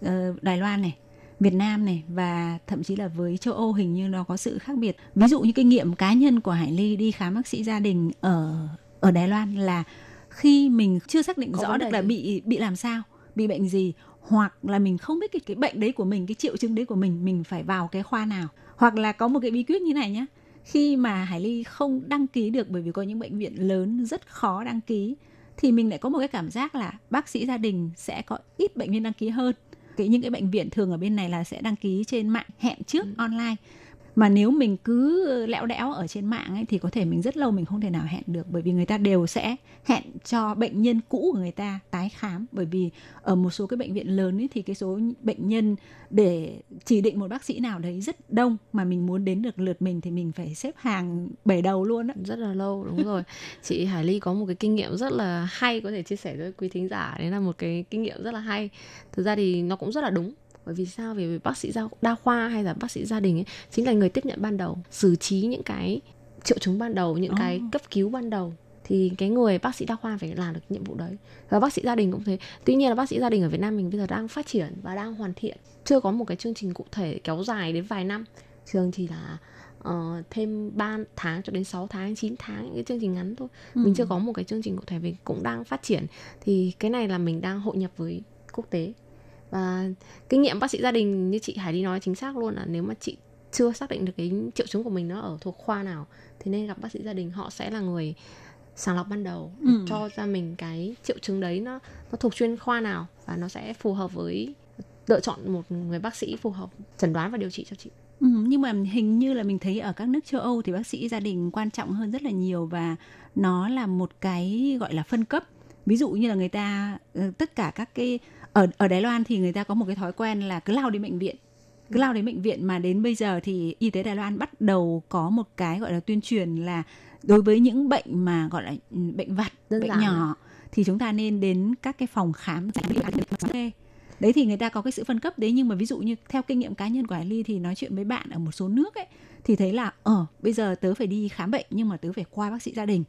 uh, Đài Loan này, Việt Nam này và thậm chí là với châu Âu hình như nó có sự khác biệt. Ví dụ như kinh nghiệm cá nhân của Hải Ly đi khám bác sĩ gia đình ở ở Đài Loan là khi mình chưa xác định Có rõ được là gì? bị bị làm sao bị bệnh gì hoặc là mình không biết cái cái bệnh đấy của mình cái triệu chứng đấy của mình mình phải vào cái khoa nào. Hoặc là có một cái bí quyết như này nhé khi mà Hải Ly không đăng ký được bởi vì có những bệnh viện lớn rất khó đăng ký thì mình lại có một cái cảm giác là bác sĩ gia đình sẽ có ít bệnh nhân đăng ký hơn. Cái những cái bệnh viện thường ở bên này là sẽ đăng ký trên mạng hẹn trước online mà nếu mình cứ lẽo đẽo ở trên mạng ấy thì có thể mình rất lâu mình không thể nào hẹn được bởi vì người ta đều sẽ hẹn cho bệnh nhân cũ của người ta tái khám bởi vì ở một số cái bệnh viện lớn ấy thì cái số bệnh nhân để chỉ định một bác sĩ nào đấy rất đông mà mình muốn đến được lượt mình thì mình phải xếp hàng bể đầu luôn á Rất là lâu đúng rồi. *laughs* chị Hải Ly có một cái kinh nghiệm rất là hay có thể chia sẻ với quý thính giả. Đấy là một cái kinh nghiệm rất là hay. Thực ra thì nó cũng rất là đúng. Bởi vì sao? Vì bác sĩ đa khoa hay là bác sĩ gia đình ấy chính là người tiếp nhận ban đầu, xử trí những cái triệu chứng ban đầu, những cái Ồ. cấp cứu ban đầu. Thì cái người bác sĩ đa khoa phải làm được nhiệm vụ đấy. Và bác sĩ gia đình cũng thế. Tuy nhiên là bác sĩ gia đình ở Việt Nam mình bây giờ đang phát triển và đang hoàn thiện. Chưa có một cái chương trình cụ thể kéo dài đến vài năm. Trường chỉ là ờ, thêm 3 tháng cho đến 6 tháng 9 tháng những cái chương trình ngắn thôi. Mình chưa có một cái chương trình cụ thể về cũng đang phát triển. Thì cái này là mình đang hội nhập với quốc tế và kinh nghiệm bác sĩ gia đình như chị Hải đi nói chính xác luôn là nếu mà chị chưa xác định được cái triệu chứng của mình nó ở thuộc khoa nào thì nên gặp bác sĩ gia đình họ sẽ là người sàng lọc ban đầu Ừ. cho ra mình cái triệu chứng đấy nó nó thuộc chuyên khoa nào và nó sẽ phù hợp với lựa chọn một người bác sĩ phù hợp chẩn đoán và điều trị cho chị Ừ, nhưng mà hình như là mình thấy ở các nước châu Âu thì bác sĩ gia đình quan trọng hơn rất là nhiều và nó là một cái gọi là phân cấp. Ví dụ như là người ta ờ, tất cả các cái ở ở Đài Loan thì người ta có một cái thói quen là cứ lao đến bệnh viện. Cứ lao đến bệnh viện mà đến bây giờ thì y tế Đài Loan bắt đầu có một cái gọi là tuyên truyền là đối với những bệnh mà gọi là ừ, bệnh vặt, Đơn bệnh nhỏ thì chúng ta nên đến các cái phòng khám đấy thì người ta có cái sự phân cấp đấy nhưng mà ví dụ như theo kinh nghiệm cá nhân của Hải Ly thì nói chuyện với bạn ở một số nước ấy thì thấy là ờ bây giờ tớ phải đi khám bệnh nhưng mà tớ phải qua bác sĩ gia đình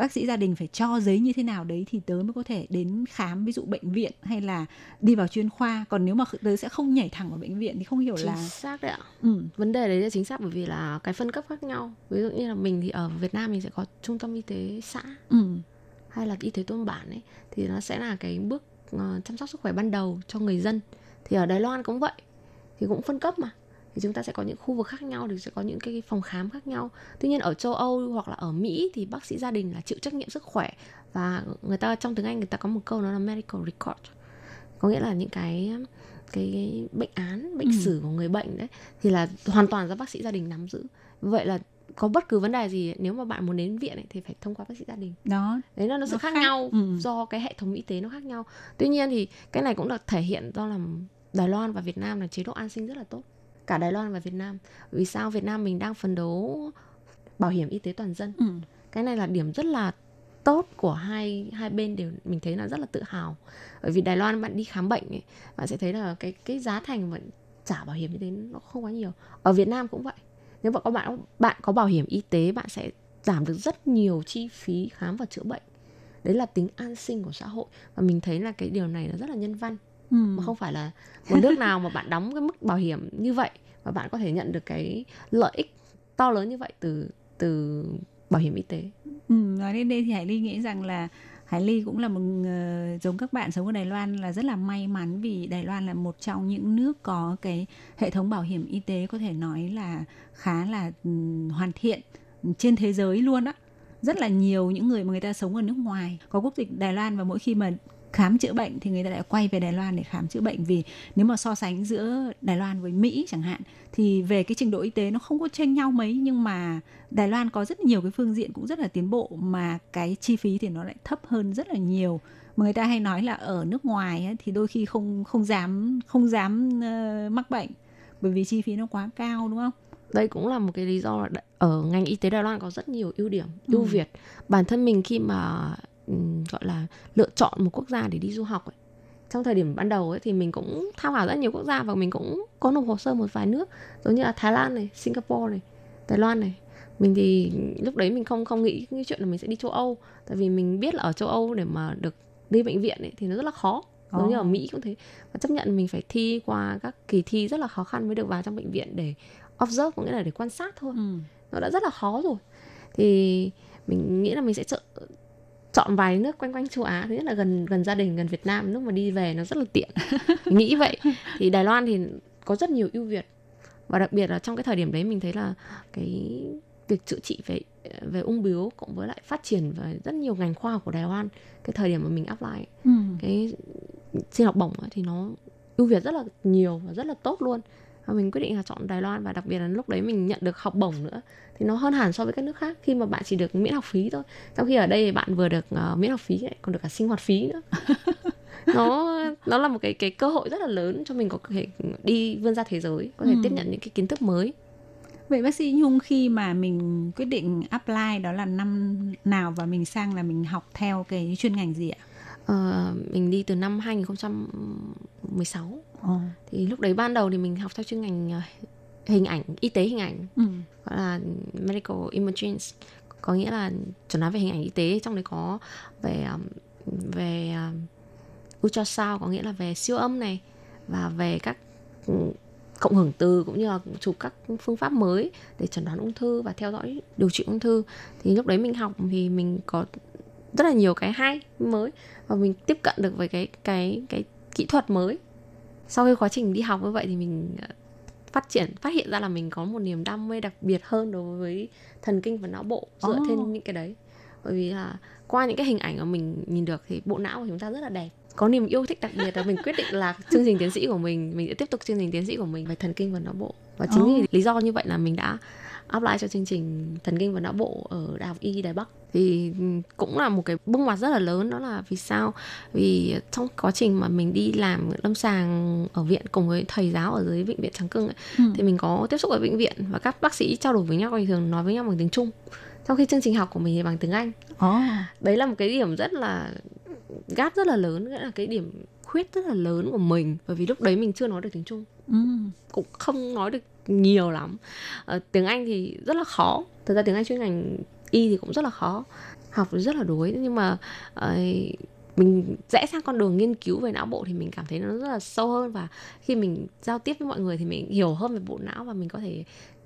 bác sĩ gia đình phải cho giấy như thế nào đấy thì tớ mới có thể đến khám ví dụ bệnh viện hay là đi vào chuyên khoa. Còn nếu mà tớ sẽ không nhảy thẳng vào bệnh viện thì không hiểu chính là xác đấy ạ. Ừ, vấn đề đấy là chính xác bởi vì là cái phân cấp khác nhau. Ví dụ như là mình thì ở Việt Nam mình sẽ có trung tâm y tế xã ừ, hay là y tế thôn bản ấy thì nó sẽ là cái bước ờ, chăm sóc sức khỏe ban đầu cho người dân. Thì ở Đài Loan cũng vậy thì cũng phân cấp mà thì chúng ta sẽ có những khu vực khác nhau thì sẽ có những cái phòng khám khác nhau. Tuy nhiên ở châu Âu hoặc là ở Mỹ thì bác sĩ gia đình là chịu trách nhiệm sức khỏe và người ta trong tiếng Anh người ta có một câu đó là medical record. Có nghĩa là những cái cái bệnh án bệnh Ừ. sử của người bệnh đấy thì là hoàn toàn do bác sĩ gia đình nắm giữ. Vậy là có bất cứ vấn đề gì nếu mà bạn muốn đến viện ấy, thì phải thông qua bác sĩ gia đình. Đó. Đấy là nó Nó sự khác, khác. nhau Ừ. do cái hệ thống y tế nó khác nhau. Tuy nhiên thì cái này cũng được thể hiện do là Đài Loan và Việt Nam là chế độ an sinh rất là tốt cả Đài Loan và Việt Nam. Vì sao Việt Nam mình đang phấn đấu bảo hiểm y tế toàn dân? Ừ, cái này là điểm rất là tốt của hai hai bên đều mình thấy là rất là tự hào. Bởi vì Đài Loan bạn đi khám bệnh ấy, bạn sẽ thấy là cái cái giá thành mà trả bảo hiểm y tế nó không quá nhiều. Ở Việt Nam cũng vậy. Nếu mà có bạn bạn có bảo hiểm y tế bạn sẽ giảm được rất nhiều chi phí khám và chữa bệnh. Đấy là tính an sinh của xã hội. Và mình thấy là cái điều này là rất là nhân văn ừ. mà không phải là một nước nào mà bạn đóng cái mức bảo hiểm như vậy và bạn có thể nhận được cái lợi ích to lớn như vậy từ từ bảo hiểm y tế Ừ, nói đến đây thì Hải Ly nghĩ rằng là Hải Ly cũng là một ờ, giống các bạn sống ở Đài Loan là rất là may mắn vì Đài Loan là một trong những nước có cái hệ thống bảo hiểm y tế có thể nói là khá là ừm, hoàn thiện trên thế giới luôn á. Rất là nhiều những người mà người ta sống ở nước ngoài có quốc tịch Đài Loan và mỗi khi mà khám chữa bệnh thì người ta lại quay về Đài Loan để khám chữa bệnh vì nếu mà so sánh giữa Đài Loan với Mỹ chẳng hạn thì về cái trình độ y tế nó không có chênh nhau mấy nhưng mà Đài Loan có rất nhiều cái phương diện cũng rất là tiến bộ mà cái chi phí thì nó lại thấp hơn rất là nhiều mà người ta hay nói là ở nước ngoài ấy, thì đôi khi không không dám không dám ờ, mắc bệnh bởi vì chi phí nó quá cao đúng không? đây cũng là một cái lý do là ở ngành y tế Đài Loan có rất nhiều ưu điểm ưu Ừ. việt bản thân mình khi mà gọi là lựa chọn một quốc gia để đi du học ấy, trong thời điểm ban đầu ấy thì mình cũng tham khảo rất nhiều quốc gia và mình cũng có nộp hồ sơ một vài nước giống như là Thái Lan này, Singapore này, Đài Loan này. Mình thì lúc đấy mình không không nghĩ cái chuyện là mình sẽ đi châu Âu, tại vì mình biết là ở châu Âu để mà được đi bệnh viện ấy thì nó rất là khó. Giống như ở Ồ. Mỹ cũng thế. Và chấp nhận mình phải thi qua các kỳ thi rất là khó khăn mới được vào trong bệnh viện để observe có nghĩa là để quan sát thôi Ừ. nó đã rất là khó rồi thì mình nghĩ là mình sẽ chọn chọn vài nước quanh quanh châu Á thứ nhất là gần gần gia đình gần Việt Nam lúc mà đi về nó rất là tiện. Nghĩ vậy. *laughs* Thì Đài Loan thì có rất nhiều ưu việt. Và đặc biệt là trong cái thời điểm đấy mình thấy là cái việc chữa trị về về ung bướu cộng với lại phát triển về rất nhiều ngành khoa học của Đài Loan cái thời điểm mà mình apply Ừ. cái xin học bổng thì nó ưu việt rất là nhiều và rất là tốt luôn và mình quyết định là chọn Đài Loan và đặc biệt là lúc đấy mình nhận được học bổng nữa thì nó hơn hẳn so với các nước khác khi mà bạn chỉ được miễn học phí thôi trong khi ở đây bạn vừa được ờ, miễn học phí lại còn được cả sinh hoạt phí nữa *laughs* nó nó là một cái cái cơ hội rất là lớn cho mình có thể đi vươn ra thế giới có thể Ừ. tiếp nhận những cái kiến thức mới Vậy bác sĩ Nhung khi mà mình quyết định apply đó là năm nào và mình sang là mình học theo cái chuyên ngành gì ạ? Ờ, mình đi từ năm 2016 Ồ. thì lúc đấy ban đầu thì mình học theo chuyên ngành ờ, hình ảnh y tế hình ảnh Ừ. gọi là medical imaging có nghĩa là chuẩn đoán về hình ảnh y tế trong đấy có về về ultrasound có nghĩa là về siêu âm này và về các um, cộng hưởng từ cũng như là chụp các phương pháp mới để chẩn đoán ung thư và theo dõi điều trị ung thư thì lúc đấy mình học thì mình có rất là nhiều cái hay mới và mình tiếp cận được với cái cái cái kỹ thuật mới sau khi quá trình đi học như vậy thì mình ờ, phát triển phát hiện ra là mình có một niềm đam mê đặc biệt hơn đối với thần kinh và não bộ dựa Ồ. trên những cái đấy bởi vì là qua những cái hình ảnh mà mình nhìn được thì bộ não của chúng ta rất là đẹp có niềm yêu thích đặc biệt là mình quyết định là chương trình tiến sĩ của mình mình sẽ tiếp tục chương trình tiến sĩ của mình về thần kinh và não bộ và chính Ồ. vì lý do như vậy là mình đã apply cho chương trình thần kinh và não bộ ở đại học y đài bắc thì cũng là một cái bước ngoặt rất là lớn đó là vì sao vì trong quá trình mà mình đi làm lâm sàng ở viện cùng với thầy giáo ở dưới bệnh viện trắng cưng ấy, Ừ. thì mình có tiếp xúc ở bệnh viện và các bác sĩ trao đổi với nhau thì thường nói với nhau bằng tiếng Trung trong khi chương trình học của mình thì bằng tiếng Anh Ồ. đấy là một cái điểm rất là gap rất là lớn nghĩa là cái điểm khuyết rất là lớn của mình bởi vì lúc đấy mình chưa nói được tiếng Trung Ừ. cũng không nói được nhiều lắm. Ờ, tiếng Anh thì rất là khó. Thực ra tiếng Anh chuyên ngành y thì cũng rất là khó. Học rất là đuối. Nhưng mà ờ, mình rẽ sang con đường nghiên cứu về não bộ thì mình cảm thấy nó rất là sâu hơn và khi mình giao tiếp với mọi người thì mình hiểu hơn về bộ não và mình có thể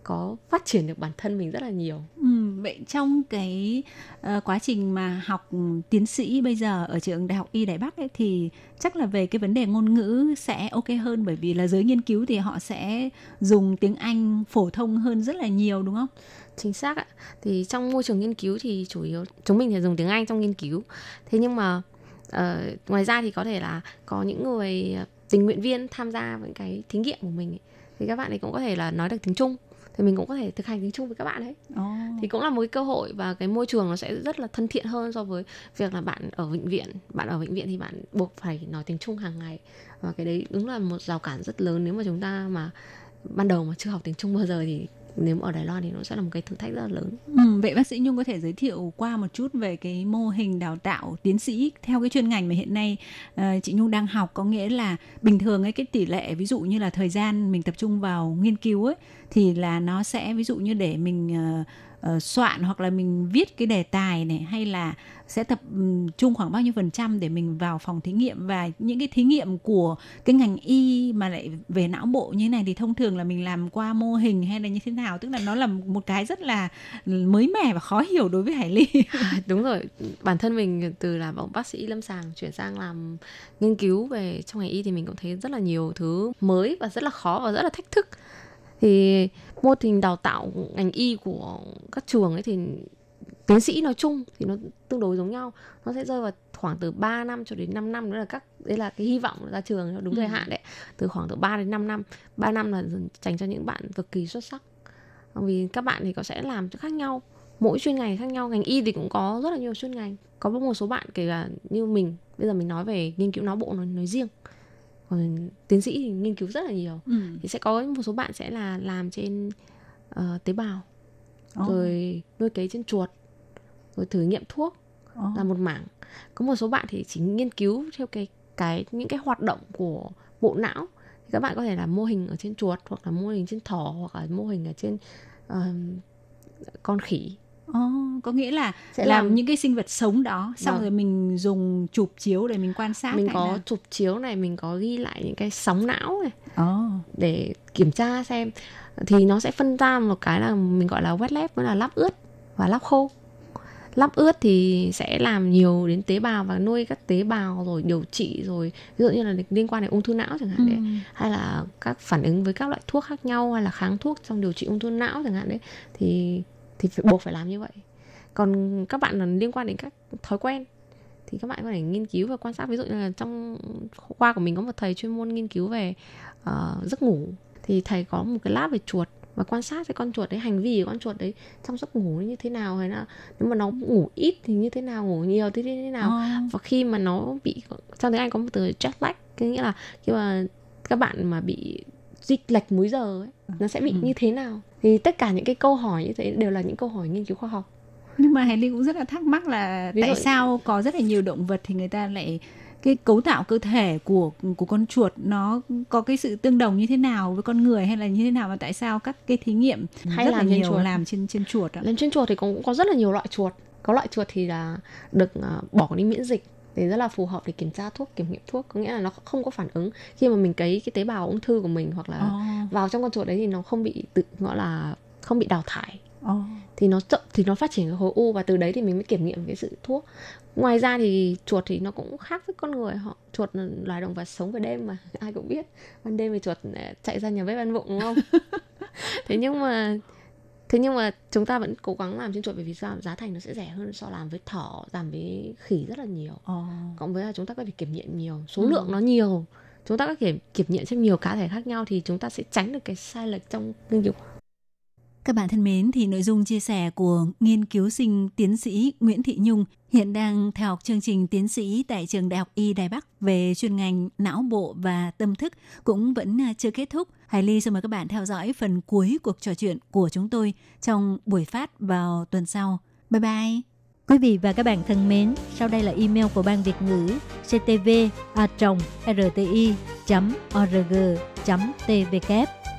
có phát triển được bản thân mình rất là nhiều. Ừ, vậy trong cái ờ, quá trình mà học tiến sĩ bây giờ ở trường Đại học Y Đài Bắc ấy, thì chắc là về cái vấn đề ngôn ngữ sẽ ok hơn bởi vì là giới nghiên cứu thì họ sẽ dùng tiếng Anh phổ thông hơn rất là nhiều đúng không? chính xác ạ. Thì trong môi trường nghiên cứu thì chủ yếu chúng mình thì dùng tiếng Anh trong nghiên cứu. Thế nhưng mà ờ, ngoài ra thì có thể là có những người tình nguyện viên tham gia với cái thí nghiệm của mình ấy, thì các bạn ấy cũng có thể là nói được tiếng Trung thì mình cũng có thể thực hành tiếng Trung với các bạn ấy. Oh. thì cũng là một cái cơ hội và cái môi trường nó sẽ rất là thân thiện hơn so với việc là bạn ở bệnh viện bạn ở bệnh viện thì bạn buộc phải nói tiếng Trung hàng ngày. Và cái đấy đúng là một rào cản rất lớn nếu mà chúng ta mà ban đầu mà chưa học tiếng Trung bao giờ thì nếu mà ở Đài Loan thì nó sẽ là một cái thử thách rất là lớn. Ừ, vậy bác sĩ Nhung có thể giới thiệu qua một chút về cái mô hình đào tạo tiến sĩ theo cái chuyên ngành mà hiện nay uh, chị Nhung đang học. Có nghĩa là bình thường ấy cái tỷ lệ ví dụ như là thời gian mình tập trung vào nghiên cứu ấy thì là nó sẽ ví dụ như để mình uh, uh, soạn hoặc là mình viết cái đề tài này hay là sẽ tập ừ, trung khoảng bao nhiêu phần trăm để mình vào phòng thí nghiệm. Và những cái thí nghiệm của cái ngành y mà lại về não bộ như thế này thì thông thường là mình làm qua mô hình hay là như thế nào? Tức là nó là một cái rất là mới mẻ và khó hiểu đối với Hải Ly. *laughs* đúng rồi. Bản thân mình từ là bác sĩ lâm sàng chuyển sang làm nghiên cứu về trong ngành y thì mình cũng thấy rất là nhiều thứ mới và rất là khó và rất là thách thức thì mô hình đào tạo ngành y của các trường ấy thì tiến sĩ nói chung thì nó tương đối giống nhau. Nó sẽ rơi vào khoảng từ 3 năm cho đến 5 năm. Đó là các đấy là cái hy vọng ra trường đúng thời Ừ. hạn đấy. Từ khoảng từ 3 đến 5 năm. 3 năm là dành cho những bạn cực kỳ xuất sắc. Vì các bạn thì có sẽ làm khác nhau. Mỗi chuyên ngành khác nhau. Ngành y thì cũng có rất là nhiều chuyên ngành. Có một số bạn kể cả như mình bây giờ mình nói về nghiên cứu não bộ nói, nói riêng còn tiến sĩ thì nghiên cứu rất là nhiều. Ừ. thì sẽ có một số bạn sẽ là làm trên ờ, tế bào. Ồ, rồi nuôi cấy trên chuột. Rồi thử nghiệm thuốc ồ. là một mảng. Có một số bạn thì chỉ nghiên cứu theo cái cái những cái hoạt động của bộ não. Thì các bạn có thể làm mô hình ở trên chuột hoặc là mô hình trên thỏ hoặc là mô hình ở trên ờm, con khỉ Ồ, có nghĩa là sẽ làm, làm những cái sinh vật sống đó xong Vâng. rồi mình dùng chụp chiếu để mình quan sát mình có là- chụp chiếu này mình có ghi lại những cái sóng não này Ồ. để kiểm tra xem thì nó sẽ phân ra một cái là mình gọi là wet lab với là lab ướt và lab khô lab ướt thì sẽ làm nhiều đến tế bào và nuôi các tế bào rồi điều trị rồi ví dụ như là liên quan đến ung thư não chẳng hạn đấy Ừ. hay là các phản ứng với các loại thuốc khác nhau hay là kháng thuốc trong điều trị ung thư não chẳng hạn đấy thì thì phải buộc phải làm như vậy. Còn các bạn là liên quan đến các thói quen thì các bạn có thể nghiên cứu và quan sát. Ví dụ như là trong khoa của mình có một thầy chuyên môn nghiên cứu về ờ, giấc ngủ. Thì thầy có một cái lab về chuột và quan sát cái con chuột đấy hành vi của con chuột đấy trong giấc ngủ như thế nào hay là nếu mà nó ngủ ít thì như thế nào ngủ nhiều thì như thế nào. Ồ. và khi mà nó bị trong tiếng Anh có một từ jet lag có nghĩa là khi mà các bạn mà bị dịch lệch múi giờ ấy nó sẽ bị Ừ. như thế nào thì tất cả những cái câu hỏi như thế đều là những câu hỏi nghiên cứu khoa học nhưng mà Ly cũng rất là thắc mắc là Ví tại dụ- sao có rất là nhiều động vật thì người ta lại cái cấu tạo cơ thể của của con chuột nó có cái sự tương đồng như thế nào với con người hay là như thế nào và tại sao các cái thí nghiệm Hay rất là làm nhiều chuột. làm trên trên chuột ạ? lên trên chuột thì cũng có rất là nhiều loại chuột có loại chuột thì là được ờ, bỏ đi miễn dịch thì rất là phù hợp để kiểm tra thuốc kiểm nghiệm thuốc. Có nghĩa là nó không có phản ứng. Khi mà mình cấy cái tế bào ung thư của mình hoặc là Ồ, vào trong con chuột đấy thì nó không bị tự gọi là không bị đào thải. Ồ. thì nó chậm thì nó phát triển cái khối u và từ đấy thì mình mới kiểm nghiệm cái sự thuốc. Ngoài ra thì chuột thì nó cũng khác với con người. Họ chuột là loài động vật sống về đêm mà *laughs* ai cũng biết. Ban đêm thì chuột ờ, chạy ra nhà bếp ăn vụng đúng không? *laughs* Thế nhưng mà thế nhưng mà chúng ta vẫn cố gắng làm trên chuột bởi vì sao giá thành nó sẽ rẻ hơn so làm với thỏ làm với khỉ rất là nhiều Ồ. cộng với là chúng ta có thể kiểm nghiệm nhiều số Ừ. lượng nó nhiều chúng ta có thể kiểm nghiệm trên nhiều cá thể khác nhau thì chúng ta sẽ tránh được cái sai lệch trong nghiên cứu các bạn thân mến, thì nội dung chia sẻ của nghiên cứu sinh tiến sĩ Nguyễn Thị Nhung hiện đang theo học chương trình tiến sĩ tại trường Đại học Y Đài Bắc về chuyên ngành não bộ và tâm thức cũng vẫn à, chưa kết thúc. Hải Ly xin mời các bạn theo dõi phần cuối cuộc trò chuyện của chúng tôi trong buổi phát vào tuần sau. Bye bye! Quý vị và các bạn thân mến, sau đây là email của Ban Việt ngữ ctv a rti org tvk